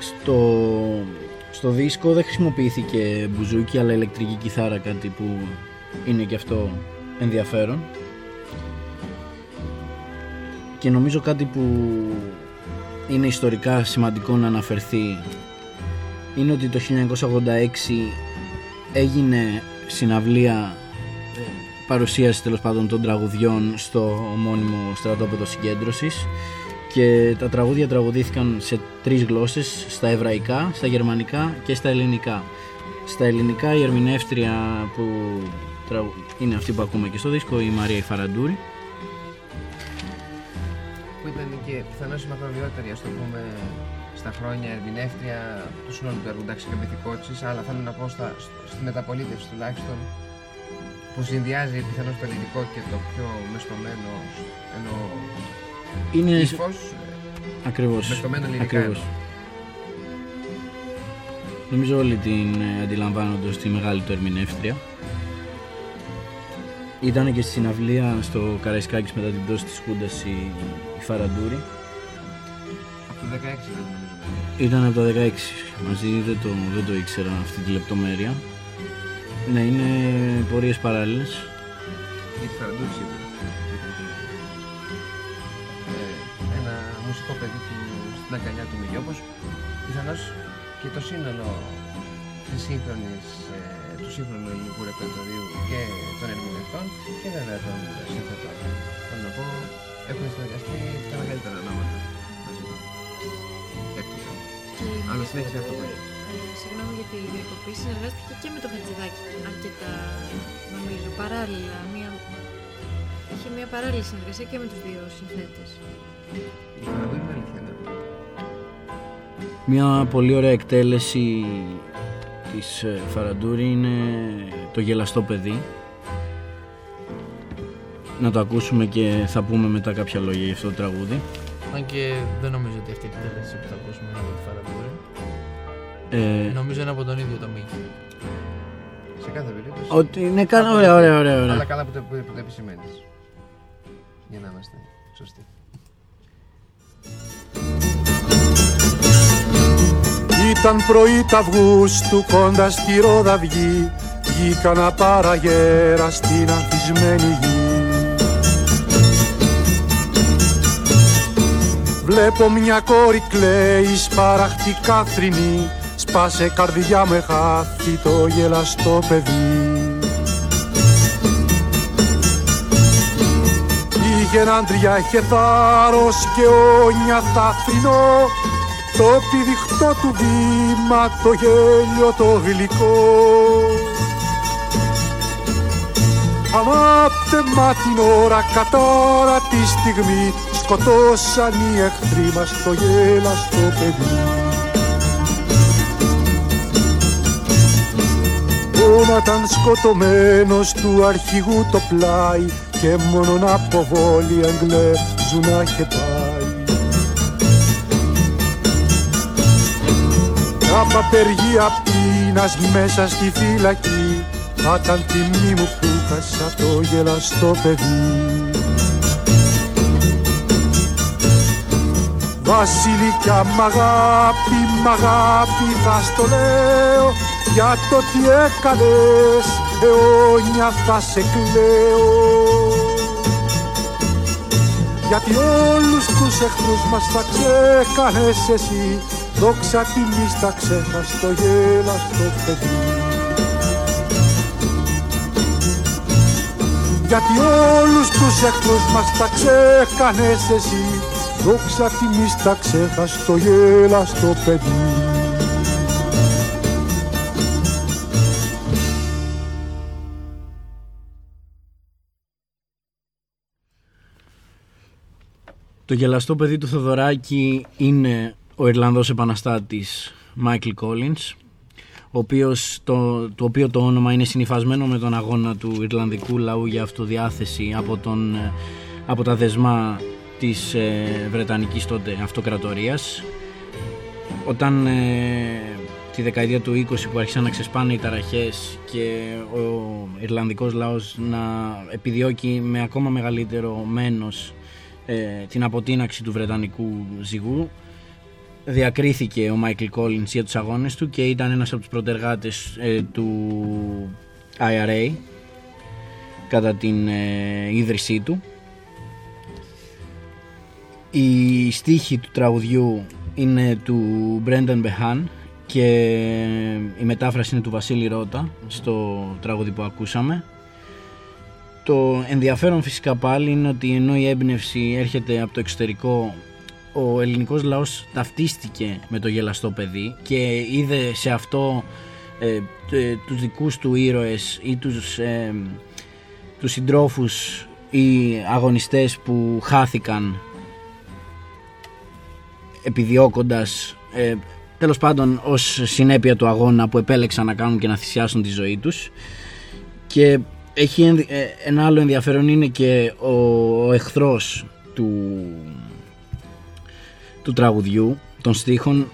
Στο, στο δίσκο δεν χρησιμοποιήθηκε μπουζούκι αλλά ηλεκτρική κιθάρα κάτι που είναι και αυτό ενδιαφέρον. Και νομίζω κάτι που είναι ιστορικά σημαντικό να αναφερθεί είναι ότι το 1986 έγινε συναυλία ε, παρουσίαση τέλος πάντων των τραγουδιών στο ομώνυμο στρατόπεδο συγκέντρωσης και τα τραγούδια τραγουδήθηκαν σε τρεις γλώσσες, στα εβραϊκά, στα γερμανικά και στα ελληνικά. Στα ελληνικά η ερμηνεύτρια που τραγου- είναι αυτή που ακούμε και στο δίσκο, η Μαρία Ιφαραντούρη. που ήταν και πιθανώς η μακροβιότερη, ας το πούμε, στα χρόνια ερμηνεύτρια του συνόλου του έργου. Εντάξει, και μυθικότητες, αλλά θέλω να πω στα, στη μεταπολίτευση τουλάχιστον, που συνδυάζει πιθανώς το ελληνικό και το πιο μεστομένο ενώ Είναι ύφος, ακριβώς, μεστομένο λυρικά ακριβώς. εννοώ. Νομίζω όλοι την ε, αντιλαμβάνονται ως τη μεγάλη του ερμηνεύτρια. Ήταν και στη συναυλία στο Καραϊσκάκης μετά την πτώση της Χούντας η, η Φαραντούρη. Από το 16 δεν νομίζω. Ήταν από το 16 μαζί, δεν το, δεν το ήξερα αυτή τη λεπτομέρεια. Ναι, είναι πορείες παράλληλες. Για τη Φαραντούρη σίγουρα. Μουσικό παιδί του στην αγκαλιά του Μηγιώπος. Πιθανώς και το σύνολο της σύγχρονης, ε, του σύγχρονου ελληνικού ρεπερτορίου και των ερμηνευτών και βέβαια των συνθετών. Θέλω να πω, έχουν συνεργαστεί τα μεγαλύτερα ονόματα μαζί του. Έκτος. Και Αλλά η συνέχισε αυτό Φαραντούρη, ε, Συγγνώμη για τη διακοπή, συνεργάστηκε και με το Χατζηδάκι αρκετά, νομίζω, παράλληλα. Μια... Είχε μια παράλληλη συνεργασία και με τους δύο συνθέτες. Η Φαραντούρη είναι αλήθεια, ναι. Μια πολύ ωραία εκτέλεση της ε, Φαραντούρη είναι το γελαστό παιδί. Να το ακούσουμε και θα πούμε μετά κάποια λόγια για αυτό το τραγούδι. Αν και δεν νομίζω ότι αυτή η εκτέλεση που θα ακούσουμε είναι από τη Φαραντούρη. Ε, Νομίζω είναι από τον ίδιο το Μίκη. Σε κάθε περίπτωση. ότι είναι καλά, ωραία, ωραία, ωραία. ωραία. Αλλά καλά που το, που το επισημαίνεις. Για να είμαστε σωστοί. Ήταν πρωί τ' Αυγούστου κοντά στη Ρόδαυγή Βγήκα να παραγέρα στην ανθισμένη γη. Βλέπω μια κόρη κλαίει σπαραχτικά θρηνή. Σπάσε καρδιά με χάθη το γελαστό παιδί Είχε έναν τριά, είχε θάρρος και όνια θαφρινό Το πηδιχτό του βήμα, το γέλιο το γλυκό. Ανάπτεμα την ώρα, κατάρα τη στιγμή. Σκοτώσαν οι εχθροί μας το γέλαστο παιδί. Όμα ήταν σκοτωμένος του αρχηγού το πλάι και μόνον από βόλη εγγλέζου να είχε πάει. Τα απεργία πείνας μέσα στη φυλακή θα ήταν τιμή μου που χάσα το γελαστό παιδί. Βασιλικά μ' αγάπη, μ' αγάπη θα στο λέω για το τι έκανες αιώνια θα σε κλαίω. Γιατί όλους τους εχθρούς μας θα ξέκανες εσύ. Δόξα τιμής θα ξέχας το γέλαστο παιδί. Γιατί όλους τους εχθρούς μας θα ξέκανες εσύ. Δόξα τιμής θα ξέχας το γέλαστο παιδί Το γελαστό παιδί του Θοδωράκη είναι ο Ιρλανδός επαναστάτης Μάικλ Collins ο οποίος, το, το οποίο το όνομα είναι συνυφασμένο με τον αγώνα του Ιρλανδικού λαού για αυτοδιάθεση από, τον, ε, από τα δεσμά της ε, Βρετανικής τότε αυτοκρατορίας. Όταν ε, τη δεκαετία του 20 που άρχισαν να ξεσπάνε οι ταραχές και ο Ιρλανδικός λαός να επιδιώκει με ακόμα μεγαλύτερο μένος ε, την αποτείναξη του Βρετανικού ζυγού. Διακρίθηκε ο Μάικλ Collins για τους αγώνες του και ήταν ένας από τους προτεργάτες ε, του IRA κατά την ε, ίδρυσή του. Η στίχη του τραγουδιού είναι του Brendan Behan και η μετάφραση είναι του Βασίλη Ρώτα στο τραγούδι που ακούσαμε το ενδιαφέρον φυσικά πάλι είναι ότι ενώ η έμπνευση έρχεται από το εξωτερικό ο ελληνικός λαός ταυτίστηκε με το γελαστό παιδί και είδε σε αυτό ε, ε, τους δικούς του ήρωες ή τους, ε, τους συντρόφους ή αγωνιστές που χάθηκαν επιδιώκοντας ε, τέλος πάντων ως συνέπεια του αγώνα που επέλεξαν να κάνουν και να θυσιάσουν τη ζωή τους. Και έχει ενδι- ε, ένα άλλο ενδιαφέρον είναι και ο, ο εχθρός του, του τραγουδιού των στίχων.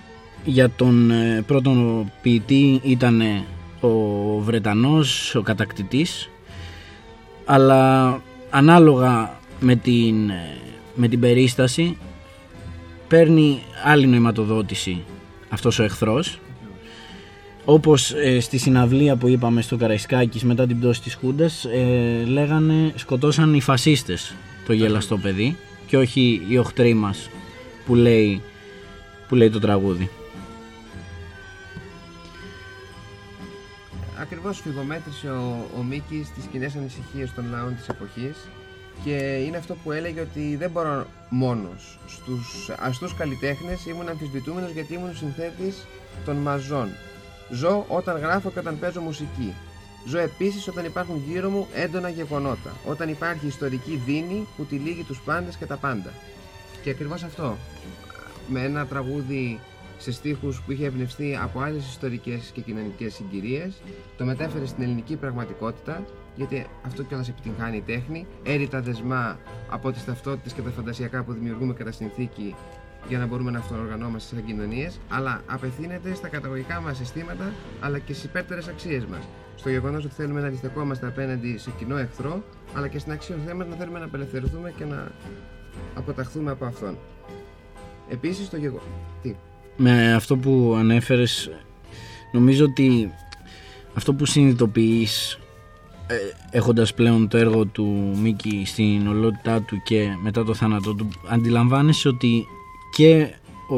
Για τον ε, πρώτον ποιητή ήταν ο Βρετανός, ο κατακτητής. Αλλά ανάλογα με την, ε, με την περίσταση παίρνει άλλη νοηματοδότηση αυτός ο εχθρός όπως ε, στη συναυλία που είπαμε στο Καραϊσκάκης μετά την πτώση της Χούντας ε, λέγανε σκοτώσαν οι φασίστες το γελαστό παιδί και όχι οι οχτροί μας που λέει, που λέει το τραγούδι. Ακριβώς φυγομέτρησε ο, ο Μίκης τις κοινές ανησυχίες των λαών της εποχής και είναι αυτό που έλεγε ότι δεν μπορώ μόνος. Στους αστούς καλλιτέχνες ήμουν αμφισβητούμενος γιατί ήμουν συνθέτης των μαζών. Ζω όταν γράφω και όταν παίζω μουσική. Ζω επίσης όταν υπάρχουν γύρω μου έντονα γεγονότα. Όταν υπάρχει ιστορική δίνη που τυλίγει τους πάντες και τα πάντα. Και ακριβώς αυτό. Με ένα τραγούδι σε στίχους που είχε εμπνευστεί από άλλες ιστορικές και κοινωνικές συγκυρίες, το μετέφερε στην ελληνική πραγματικότητα, γιατί αυτό κιόλας επιτυγχάνει η τέχνη, έρει τα δεσμά από τις ταυτότητες και τα φαντασιακά που δημιουργούμε κατά συνθήκη για να μπορούμε να αυτοοργανώμαστε σαν κοινωνίες, αλλά απευθύνεται στα καταγωγικά μας αισθήματα αλλά και στις υπέρτερες αξίες μας. Στο γεγονός ότι θέλουμε να αντιστεκόμαστε απέναντι σε κοινό εχθρό, αλλά και στην αξία του θέματο να θέλουμε να απελευθερωθούμε και να αποταχθούμε από αυτόν. Επίσης το γεγονό. Τι; Με αυτό που ανέφερες νομίζω ότι αυτό που συνειδητοποιείς ε, έχοντας πλέον το έργο του Μίκη στην ολότητά του και μετά το θάνατό του αντιλαμβάνεσαι ότι και ο,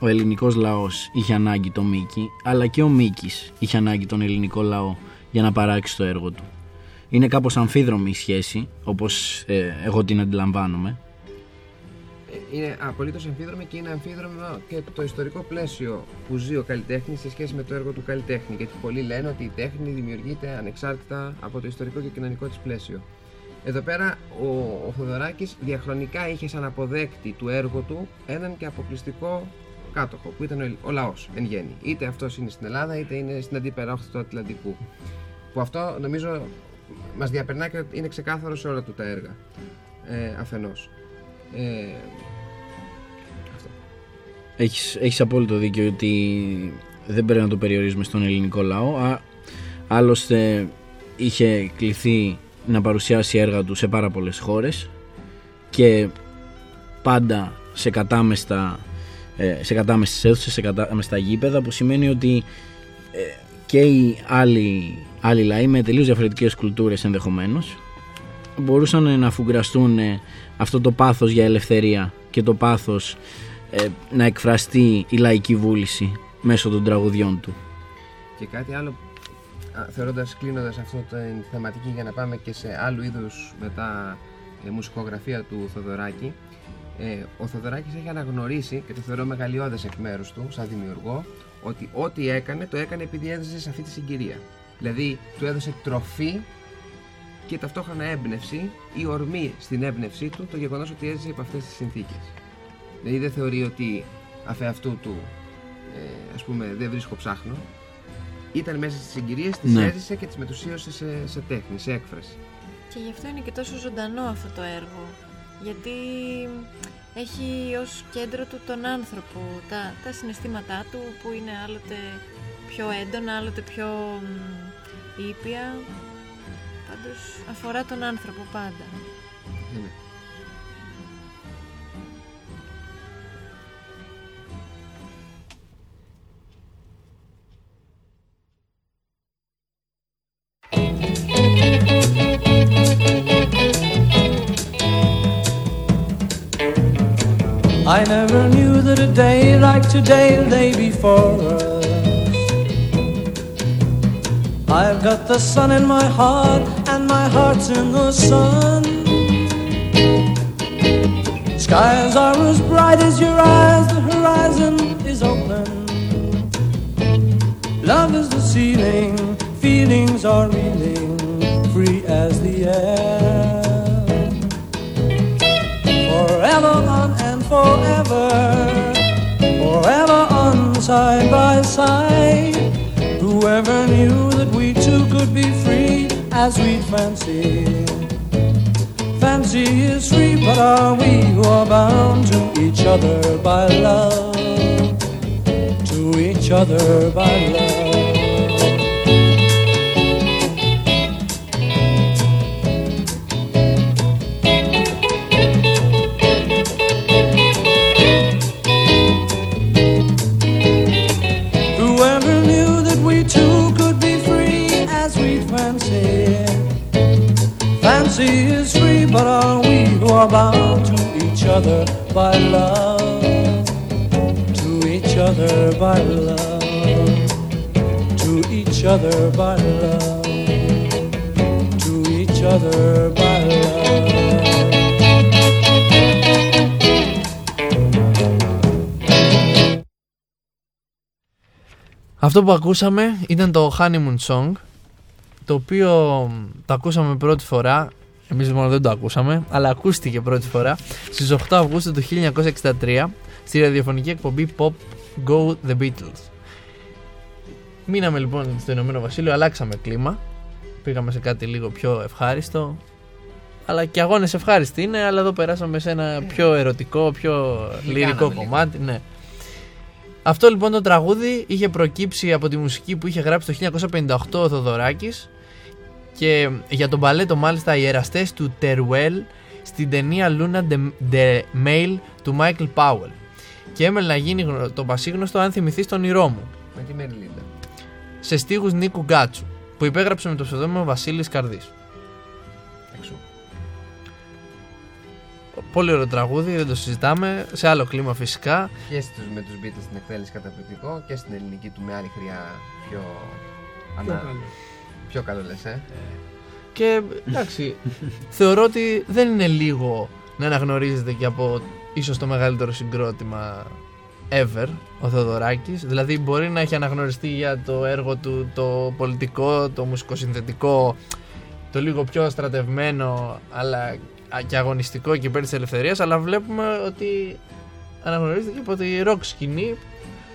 ο ελληνικός λαός είχε ανάγκη το Μίκη αλλά και ο Μίκης είχε ανάγκη τον ελληνικό λαό για να παράξει το έργο του. Είναι κάπως αμφίδρομη η σχέση όπως ε, εγώ την αντιλαμβάνομαι είναι απολύτως αμφίδρομη και είναι αμφίδρομο και το ιστορικό πλαίσιο που ζει ο καλλιτέχνης σε σχέση με το έργο του καλλιτέχνη. Γιατί πολλοί λένε ότι η τέχνη δημιουργείται ανεξάρτητα από το ιστορικό και κοινωνικό της πλαίσιο. Εδώ πέρα ο, ο Θοδωράκης διαχρονικά είχε σαν αποδέκτη του έργου του έναν και αποκλειστικό κάτοχο που ήταν ο, ο λαός εν γέννη. Είτε αυτός είναι στην Ελλάδα είτε είναι στην αντίπερα όχθη του Ατλαντικού. Που αυτό νομίζω μας διαπερνά και είναι ξεκάθαρο σε όλα του τα έργα ε, αφενός. Ε, Έχεις, έχεις απόλυτο δίκιο ότι δεν πρέπει να το περιορίζουμε στον ελληνικό λαό. Α, άλλωστε είχε κληθεί να παρουσιάσει έργα του σε πάρα πολλές χώρες και πάντα σε κατάμεστα ε, σε κατάμεστες αίθουσες, σε κατάμεστα γήπεδα που σημαίνει ότι ε, και οι άλλοι, άλλοι λαοί με τελείως διαφορετικές κουλτούρες ενδεχομένως μπορούσαν να αφουγκραστούν ε, αυτό το πάθος για ελευθερία και το πάθος να εκφραστεί η λαϊκή βούληση μέσω των τραγουδιών του. Και κάτι άλλο θεωρώντας κλείνοντας αυτό την θεματική για να πάμε και σε άλλου είδους μετά ε, μουσικογραφία του Θοδωράκη. Ε, ο Θοδωράκης έχει αναγνωρίσει και το θεωρώ μεγαλειώδες εκ μέρους του σαν δημιουργό ότι ό,τι έκανε το έκανε επειδή έδωσε σε αυτή τη συγκυρία. Δηλαδή του έδωσε τροφή και ταυτόχρονα έμπνευση ή ορμή στην έμπνευσή του το γεγονός ότι έζησε από αυτές τις συνθήκες. Δηλαδή δεν θεωρεί ότι αφ' αυτού του ε, ας πούμε δεν βρίσκω ψάχνω ήταν μέσα στις συγκυρίες, τις Ναι. έζησε και τις μετουσίωσε σε, σε τέχνη, σε έκφραση. Και γι' αυτό είναι και τόσο ζωντανό αυτό το έργο. Γιατί έχει ως κέντρο του τον άνθρωπο, τα, τα συναισθήματά του που είναι άλλοτε πιο έντονα, άλλοτε πιο μ, ήπια. Πάντως αφορά τον άνθρωπο πάντα. Ναι. I never knew that a day like today lay before us. I've got the sun in my heart, and my heart's in the sun. Skies are as bright as your eyes, the horizon is open. Love is the ceiling, feelings are reeling, free as the air forever forever, forever on side by side. Whoever knew that we two could be free as we fancy? Fancy is free, but are we who are bound to each other by love? To each other by love. By love? To each other by love. To each other by love. To each other by love. Αυτό που ακούσαμε ήταν το Honeymoon Song, το οποίο μ, το ακούσαμε πρώτη φορά, εμείς μόνο δεν το ακούσαμε, αλλά ακούστηκε πρώτη φορά στις 8 Αυγούστου του 1963 στη ραδιοφωνική εκπομπή Pop Go The Beatles. Μείναμε λοιπόν στο Ηνωμένο Βασίλειο, αλλάξαμε κλίμα, πήγαμε σε κάτι λίγο πιο ευχάριστο, αλλά και αγώνες ευχάριστοι είναι, αλλά εδώ περάσαμε σε ένα πιο ερωτικό, πιο λυρικό λίγο. κομμάτι, ναι. Αυτό λοιπόν το τραγούδι είχε προκύψει από τη μουσική που είχε γράψει το 1958 ο Θοδωράκης και για τον παλέτο μάλιστα οι εραστές του Τερουέλ στην ταινία Luna de, de Mail του Michael Powell και έμελε να γίνει γνω- το πασίγνωστο αν θυμηθείς τον όνειρό μου Με τη Μεριλίντα. σε στίχους Νίκου Γκάτσου που υπέγραψε με το ψευδόνιμο Βασίλης Καρδής. Εξού. Πολύ ωραίο τραγούδι, δεν το συζητάμε, σε άλλο κλίμα φυσικά. Και στους, με τους Beatles στην εκτέλεση καταπληκτικό και στην ελληνική του με άλλη χρειά πιο, ανα... πιο καλό λες, ε. Και εντάξει, θεωρώ ότι δεν είναι λίγο να αναγνωρίζεται και από ίσως το μεγαλύτερο συγκρότημα ever ο Θεοδωράκης. Δηλαδή μπορεί να έχει αναγνωριστεί για το έργο του το πολιτικό, το μουσικοσυνθετικό, το λίγο πιο στρατευμένο αλλά και αγωνιστικό και υπέρ της ελευθερίας αλλά βλέπουμε ότι αναγνωρίζεται και από τη rock σκηνή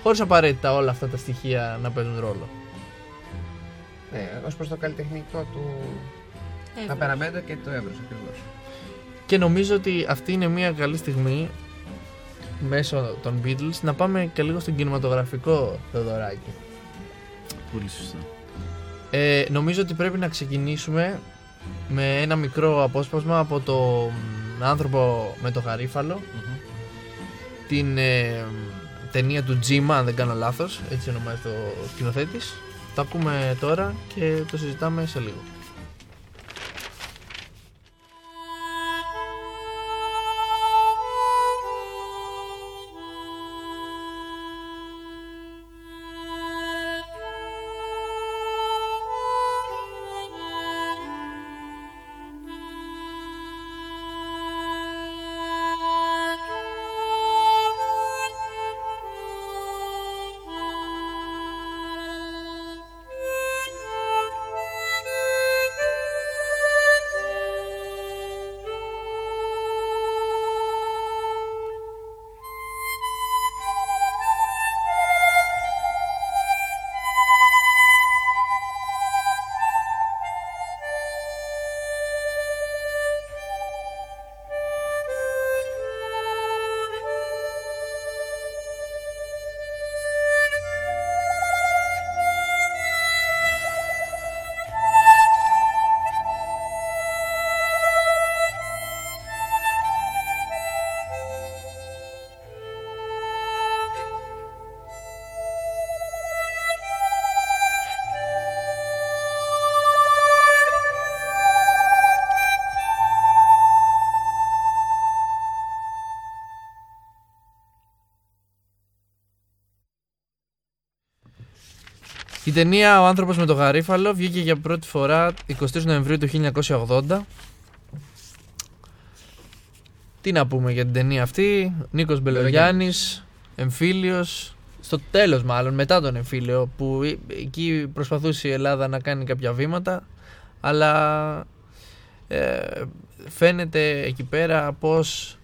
χωρίς απαραίτητα όλα αυτά τα στοιχεία να παίζουν ρόλο. Ναι, ως προς το καλλιτεχνικό του Εύρος. ταπεραμέντο και το εύρος ακριβώς. Και νομίζω ότι αυτή είναι μια καλή στιγμή μέσω των Beatles να πάμε και λίγο στον κινηματογραφικό Θεοδωράκη. Πολύ σωστά. Ε, νομίζω ότι πρέπει να ξεκινήσουμε με ένα μικρό απόσπασμα από το μ, άνθρωπο με το γαρίφαλο την ε, ταινία του Τζίμα αν δεν κάνω λάθος έτσι ονομάζεται ο σκηνοθέτης το ακούμε τώρα και το συζητάμε σε λίγο Η ταινία Ο άνθρωπος με το γαρίφαλο βγήκε για πρώτη φορά 23 Νοεμβρίου του 1980. Τι να πούμε για την ταινία αυτή. Νίκος Μπελογιάννης, εμφύλιος. Στο τέλος μάλλον, μετά τον εμφύλιο, που ε- εκεί προσπαθούσε η Ελλάδα να κάνει κάποια βήματα. Αλλά ε, φαίνεται εκεί πέρα πως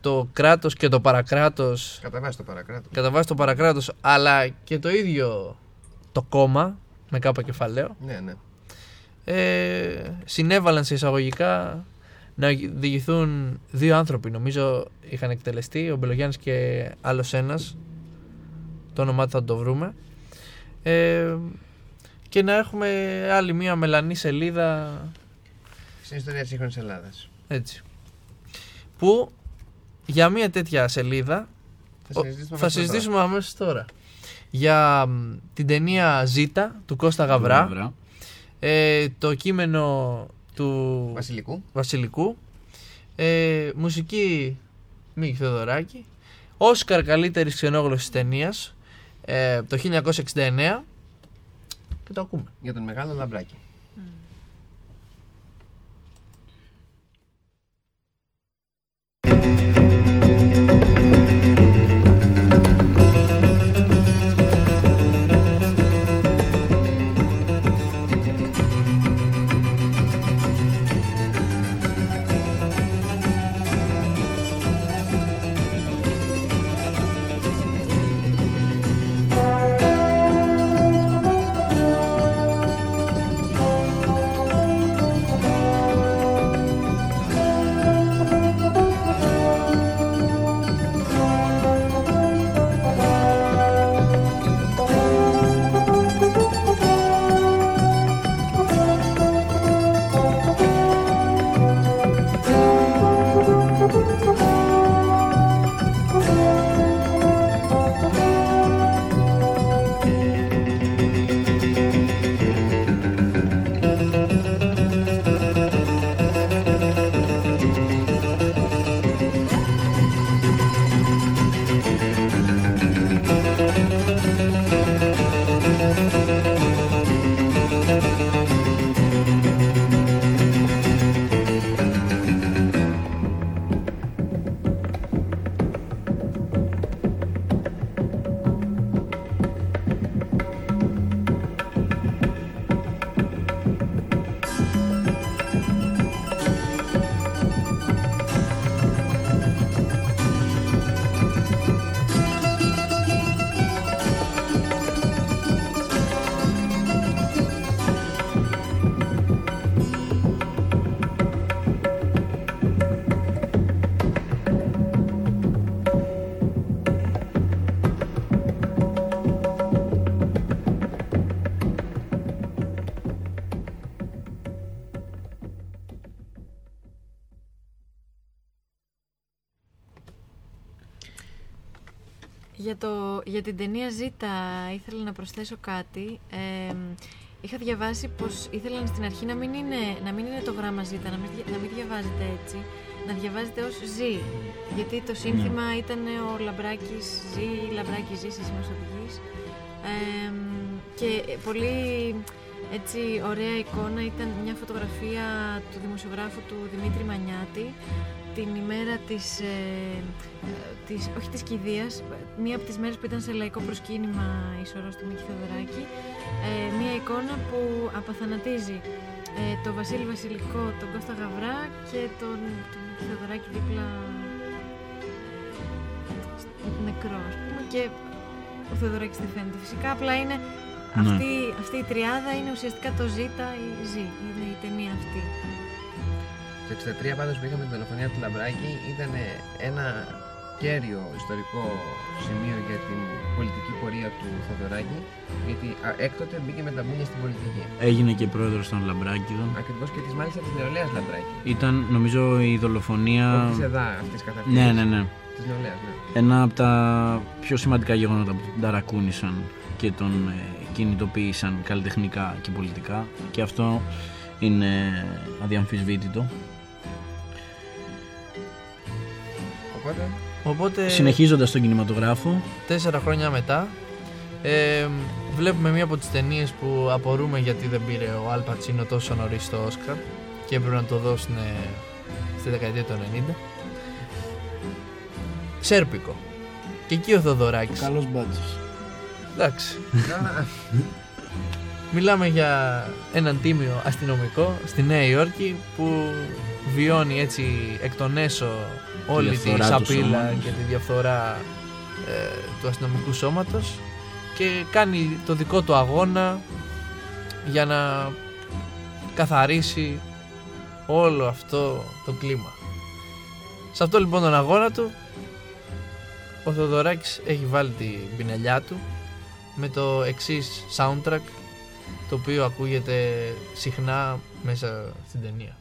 το κράτος και το παρακράτος Κατά βάση το παρακράτος. κατά βάση το παρακράτος αλλά και το ίδιο το κόμμα με κάπα κεφαλαίο. Ναι, ναι. ε, συνέβαλαν σε εισαγωγικά να διηγηθούν δύο άνθρωποι. Νομίζω είχαν εκτελεστεί ο Μπελογιάννης και άλλος ένας. Το όνομά του θα το βρούμε. Ε, και να έχουμε άλλη μία μελανή σελίδα. Στην ιστορία της σύγχρονης Ελλάδας. έτσι. Που για μία τέτοια σελίδα Θα Ο- συζητήσουμε, θα αμέσως τώρα. συζητήσουμε αμέσως τώρα για μ, την ταινία Ζήτα του Κώστα Γαβρά Γαβρά. ε, το κείμενο του του Βασιλικού. Βασιλικού. Ε, μουσική Μίκη Θεοδωράκη. Όσκαρ καλύτερης ξενόγλωσσης ταινίας ε, το 1969 και το ακούμε. Για τον μεγάλο λαμπράκι. Για, για την ταινία Ζήτα ήθελα να προσθέσω κάτι. Ε, είχα διαβάσει πως ήθελαν στην αρχή να μην είναι, να μην είναι το γράμμα Ζήτα, να μην, δια- να μην διαβάζετε έτσι, να διαβάζετε ως Ζή. Γιατί το σύνθημα ήταν ο Λαμπράκης Ζή, Λαμπράκη Ζή, εσύ μας οδηγείς. Ε, και πολύ έτσι ωραία εικόνα ήταν μια φωτογραφία του δημοσιογράφου του Δημήτρη Μανιάτη την ημέρα της, ε, ε, της όχι της κηδείας, μία από τις μέρες που ήταν σε λαϊκό προσκύνημα η σωρός του Μίκη Θεοδωράκη, ε, μία εικόνα που απαθανατίζει ε, το Βασίλη Βασιλικό, τον Κώστα Γαβρά και τον, τον Μίκη Θεοδωράκη δίπλα ε, νεκρό, ας πούμε, και ο Θεοδωράκης δεν φαίνεται φυσικά, απλά είναι Ναι. αυτή, αυτή η τριάδα είναι ουσιαστικά το Ζήτα ή Ζή, είναι η ταινία αυτή. Το 63 πάντως που είχαμε την δολοφονία του Λαμπράκη ήταν ένα κέριο ιστορικό σημείο για την πολιτική πορεία του Θοδωράκη γιατί α, έκτοτε μπήκε με τα μπούνια στην πολιτική. Έγινε και πρόεδρος των Λαμπράκηδων. Ακριβώς και της μάλιστα της νεολαίας Λαμπράκη. Ήταν νομίζω η δολοφονία... Όχι της ΕΔΑ αυτής καθ' αυτής. Ναι, ναι, ναι. Της νεολαίας, ναι. Ένα από τα πιο σημαντικά γεγονότα που τον ταρακούνησαν και τον ε, κινητοποίησαν καλλιτεχνικά και πολιτικά και αυτό είναι αδιαμφισβήτητο. Οπότε, Οπότε Συνεχίζοντας τον κινηματογράφο, τέσσερα χρόνια μετά ε, βλέπουμε μία από τις ταινίες που απορούμε γιατί δεν πήρε ο Αλ Πατσίνο τόσο νωρίς στο Όσκαρ και έπρεπε να το δώσουν ε, στη δεκαετία του 90. Σέρπικο. Και εκεί ο Θοδωράκης. καλός μπάτσος. Εντάξει. α, Μιλάμε για έναν τίμιο αστυνομικό στη Νέα Υόρκη που βιώνει έτσι εκ των έσω όλη τη διαφθορά του σαπίλα σώματος. και τη διαφθορά ε, του αστυνομικού σώματος και κάνει το δικό του αγώνα για να καθαρίσει όλο αυτό το κλίμα. Σε αυτό λοιπόν τον αγώνα του ο Θοδωράκης έχει βάλει την πινελιά του με το εξής soundtrack το οποίο ακούγεται συχνά μέσα στην ταινία.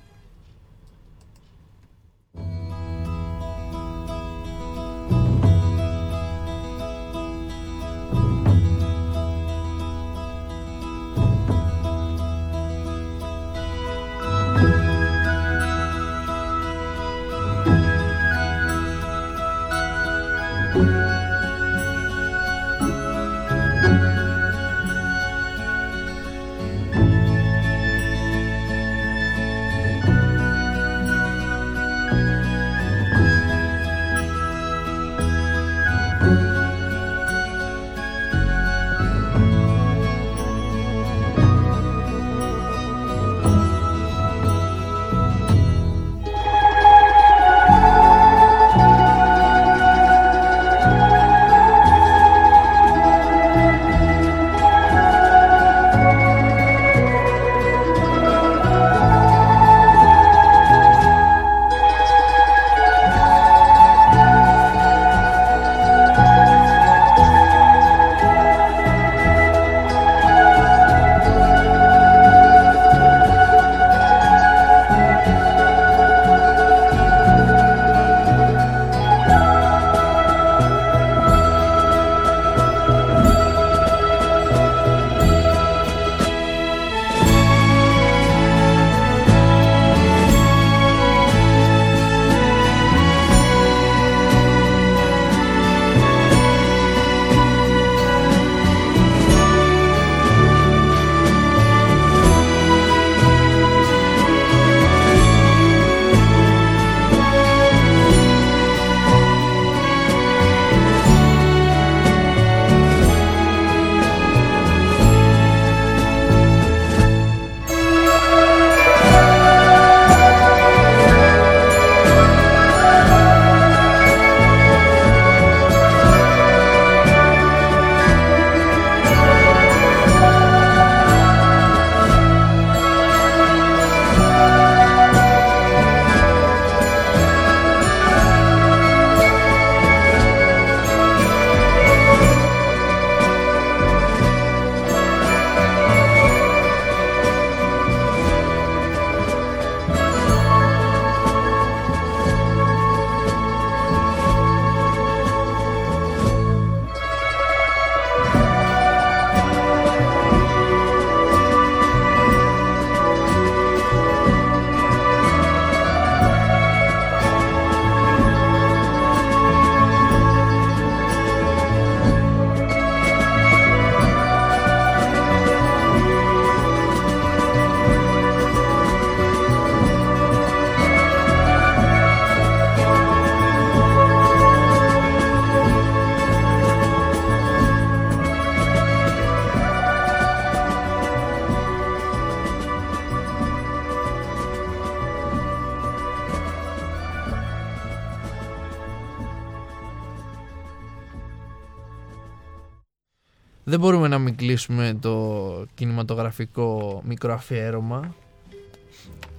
Κλείσουμε το κινηματογραφικό μικροαφιέρωμα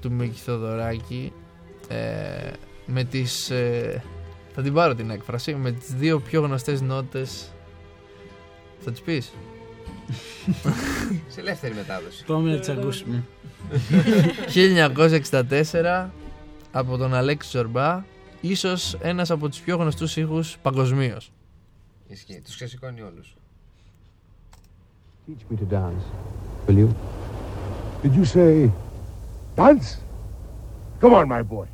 του Μίκη Θοδωράκη ε, με τις... ε, θα την πάρω την έκφραση, με τις δύο πιο γνωστές νότες θα τις πεις; Σε ελεύθερη μετάδοση. Πάμε να τι ακούσουμε. 1964 από τον Αλέξη Ζορμπά ίσως ένας από τους πιο γνωστούς ήχους παγκοσμίως. Ισχύει. Τους ξεσηκώνει όλους. Teach me to dance, will you? Did you say dance? Come on, my boy.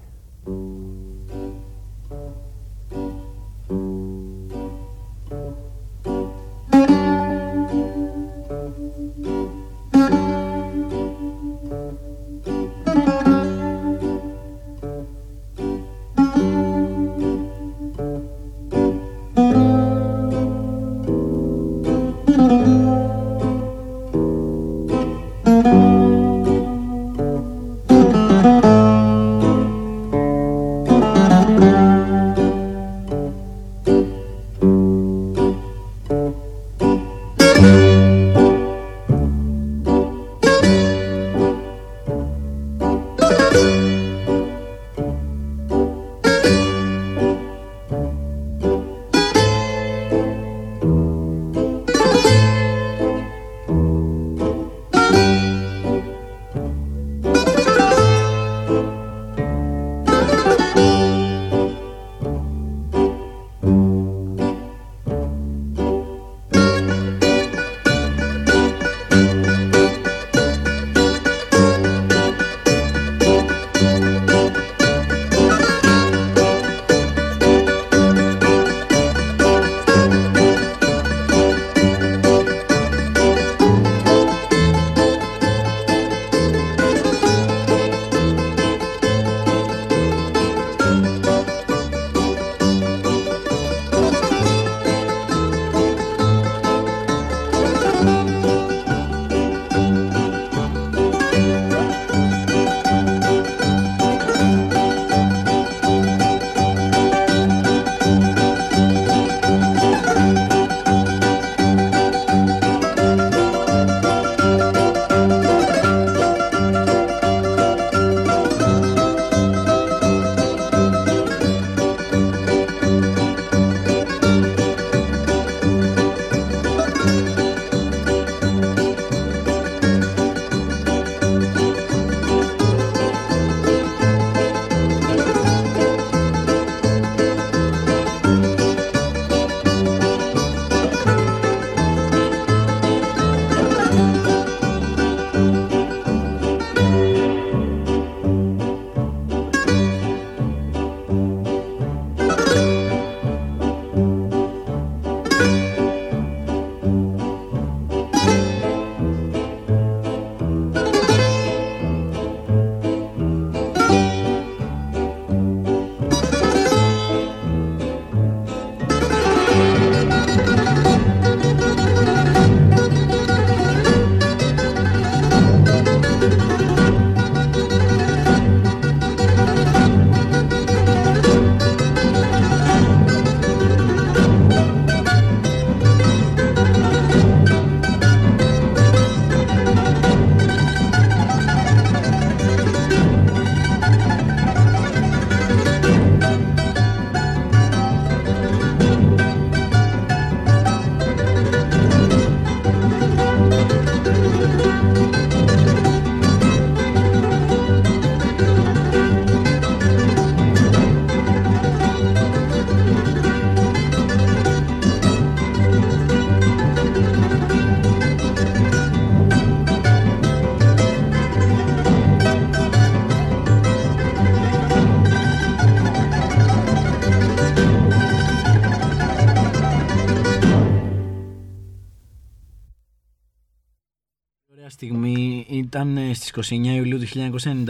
Ήταν ε, στις 29 Ιουλίου του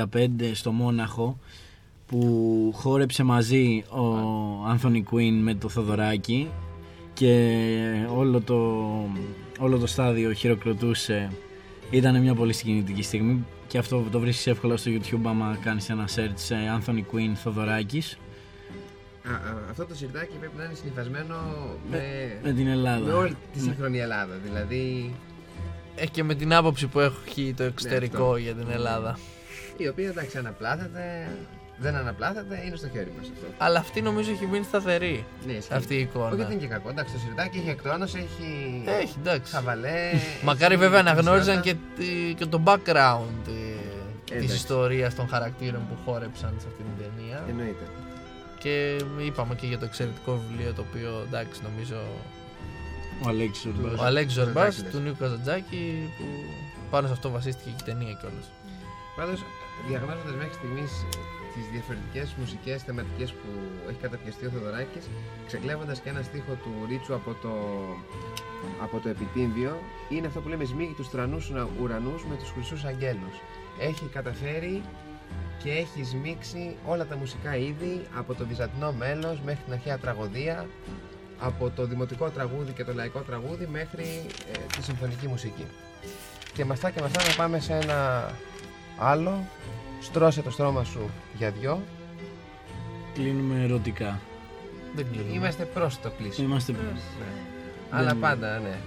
1995 στο Μόναχο που χόρεψε μαζί ο Άνθονι Κουίν με το Θοδωράκι και όλο το, όλο το στάδιο χειροκροτούσε. Ήταν μια πολύ συγκινητική στιγμή και αυτό το βρίσκεις εύκολα στο YouTube άμα κάνεις ένα search ε, Anthony Quinn Θοδωράκης. Α, α, αυτό το σιρτάκι πρέπει να είναι συνηθισμένο με, Με την Ελλάδα. με όλη τη σύγχρονη Ελλάδα. Δηλαδή, Ε, και με την άποψη που έχει το εξωτερικό αυτό. για την Ελλάδα. η οποία εντάξει αναπλάθεται, δεν αναπλάθεται, είναι στο χέρι μας αυτό. Αλλά αυτή νομίζω έχει μείνει σταθερή. Ναι, ισχύει. Αυτή η εικόνα. Όχι, δεν είναι και κακό. Εντάξει, το σιρτάκι έχει εκτόνωση, έχει. Έχει, εντάξει. Χαβαλέ. *laughs* Μακάρι έχει βέβαια να γνώριζαν κουμπισάτα. και, τη- και το background ε, της εντάξει. ιστορίας των χαρακτήρων που χόρεψαν σε αυτή την ταινία. Εννοείται. Και είπαμε και για το εξαιρετικό βιβλίο το οποίο εντάξει νομίζω Ο Αλέξης Ορμπάς. ο Αλέξης Ζορμπάς Καζαντζάκη, του Νίκου Καζαντζάκη που πάνω σε αυτό βασίστηκε και η ταινία κιόλας. Πάντως, διαγνώζοντα μέχρι στιγμής τις διαφορετικές μουσικές θεματικές που έχει καταπιαστεί ο Θεοδωράκης, ξεκλέβοντας και ένα στίχο του Ρίτσου από το, από το επιτύμβιο, είναι αυτό που λέμε σμίγει τους τρανούς ουρανούς με τους χρυσούς αγγέλους. Έχει καταφέρει και έχει σμίξει όλα τα μουσικά είδη από το βυζαντινό μέλος μέχρι την αρχαία τραγωδία, από το δημοτικό τραγούδι και το λαϊκό τραγούδι μέχρι ε, τη συμφωνική μουσική. Και με αυτά και με αυτά να πάμε σε ένα άλλο. Στρώσε το στρώμα σου για δυο. Κλείνουμε ερωτικά. Δεν κλείνουμε. Είμαστε προς το κλείσιμο. Είμαστε Ναι. Αλλά Δεν- πάντα, ναι.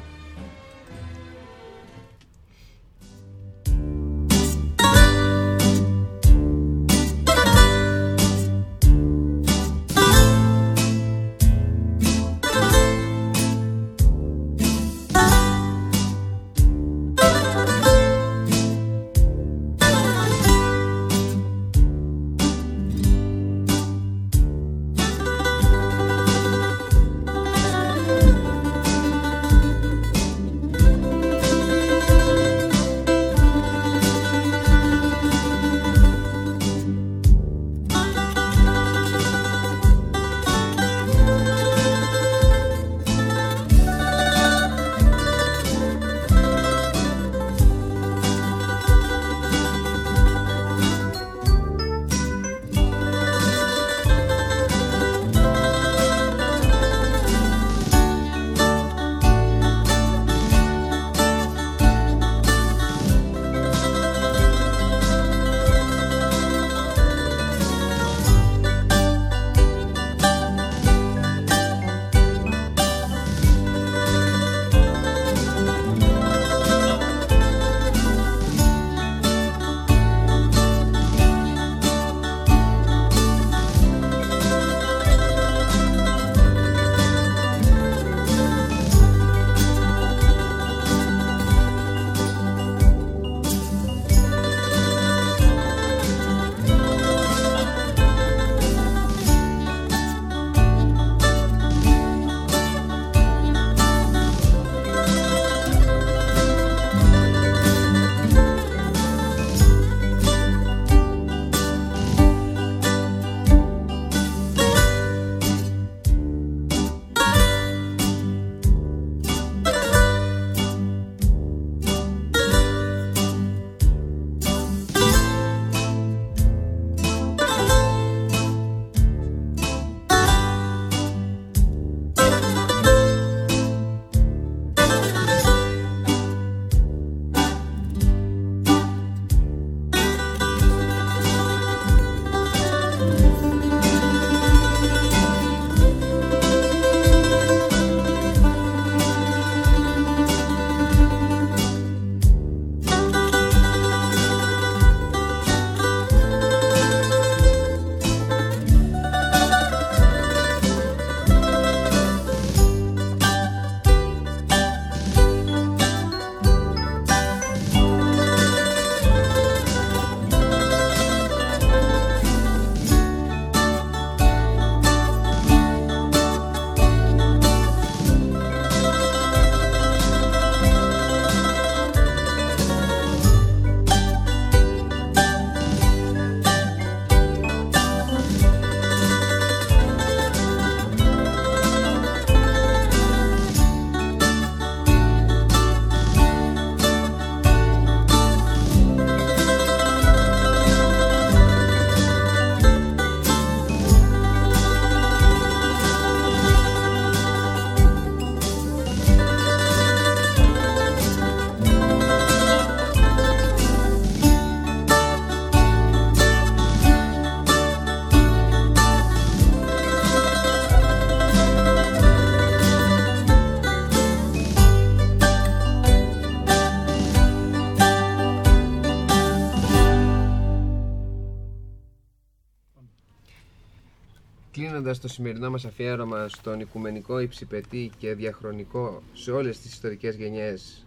Κλείνοντας το σημερινό μας αφιέρωμα στον οικουμενικό υψηπετή και διαχρονικό σε όλες τις ιστορικές γενιές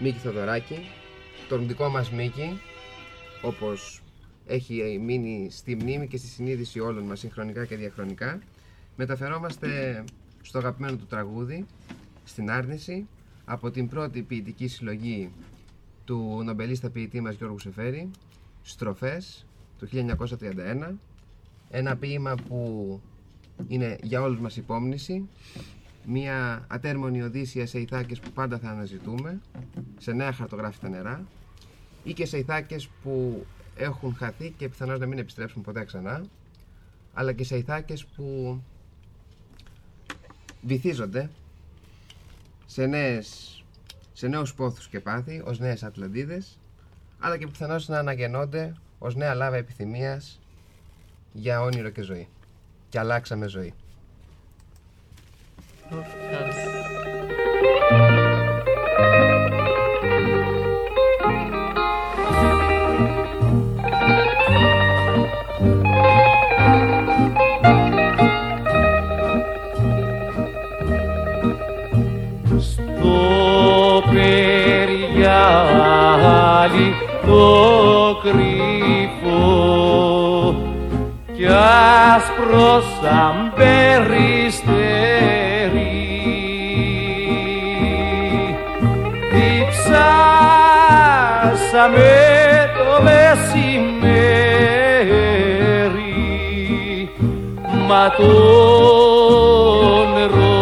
Μίκη Θοδωράκη, τον δικό μας Μίκη, όπως έχει μείνει στη μνήμη και στη συνείδηση όλων μας συγχρονικά και διαχρονικά, μεταφερόμαστε στο αγαπημένο του τραγούδι, στην Άρνηση, από την πρώτη ποιητική συλλογή του νομπελίστα ποιητή μας Γιώργου Σεφέρη, Στροφές, του 1931, ένα ποίημα που είναι για όλους μας υπόμνηση, μια ατέρμονη οδύσσια σε ηθάκες που πάντα θα αναζητούμε, σε νέα χαρτογράφητα νερά, ή και σε ηθάκες που έχουν χαθεί και πιθανώς να μην επιστρέψουν ποτέ ξανά, αλλά και σε ηθάκες που βυθίζονται σε, νέες, σε νέους πόθους και πάθη, ως νέες Ατλαντίδες, αλλά και πιθανώς να αναγεννώνται ως νέα λάβα επιθυμίας για όνειρο και ζωή. Και αλλάξαμε ζωή. στο περιγιάλι το κρυφό κι άσπρο σαν περιστέρι διψάσαμε το μεσημέρι μα το νερό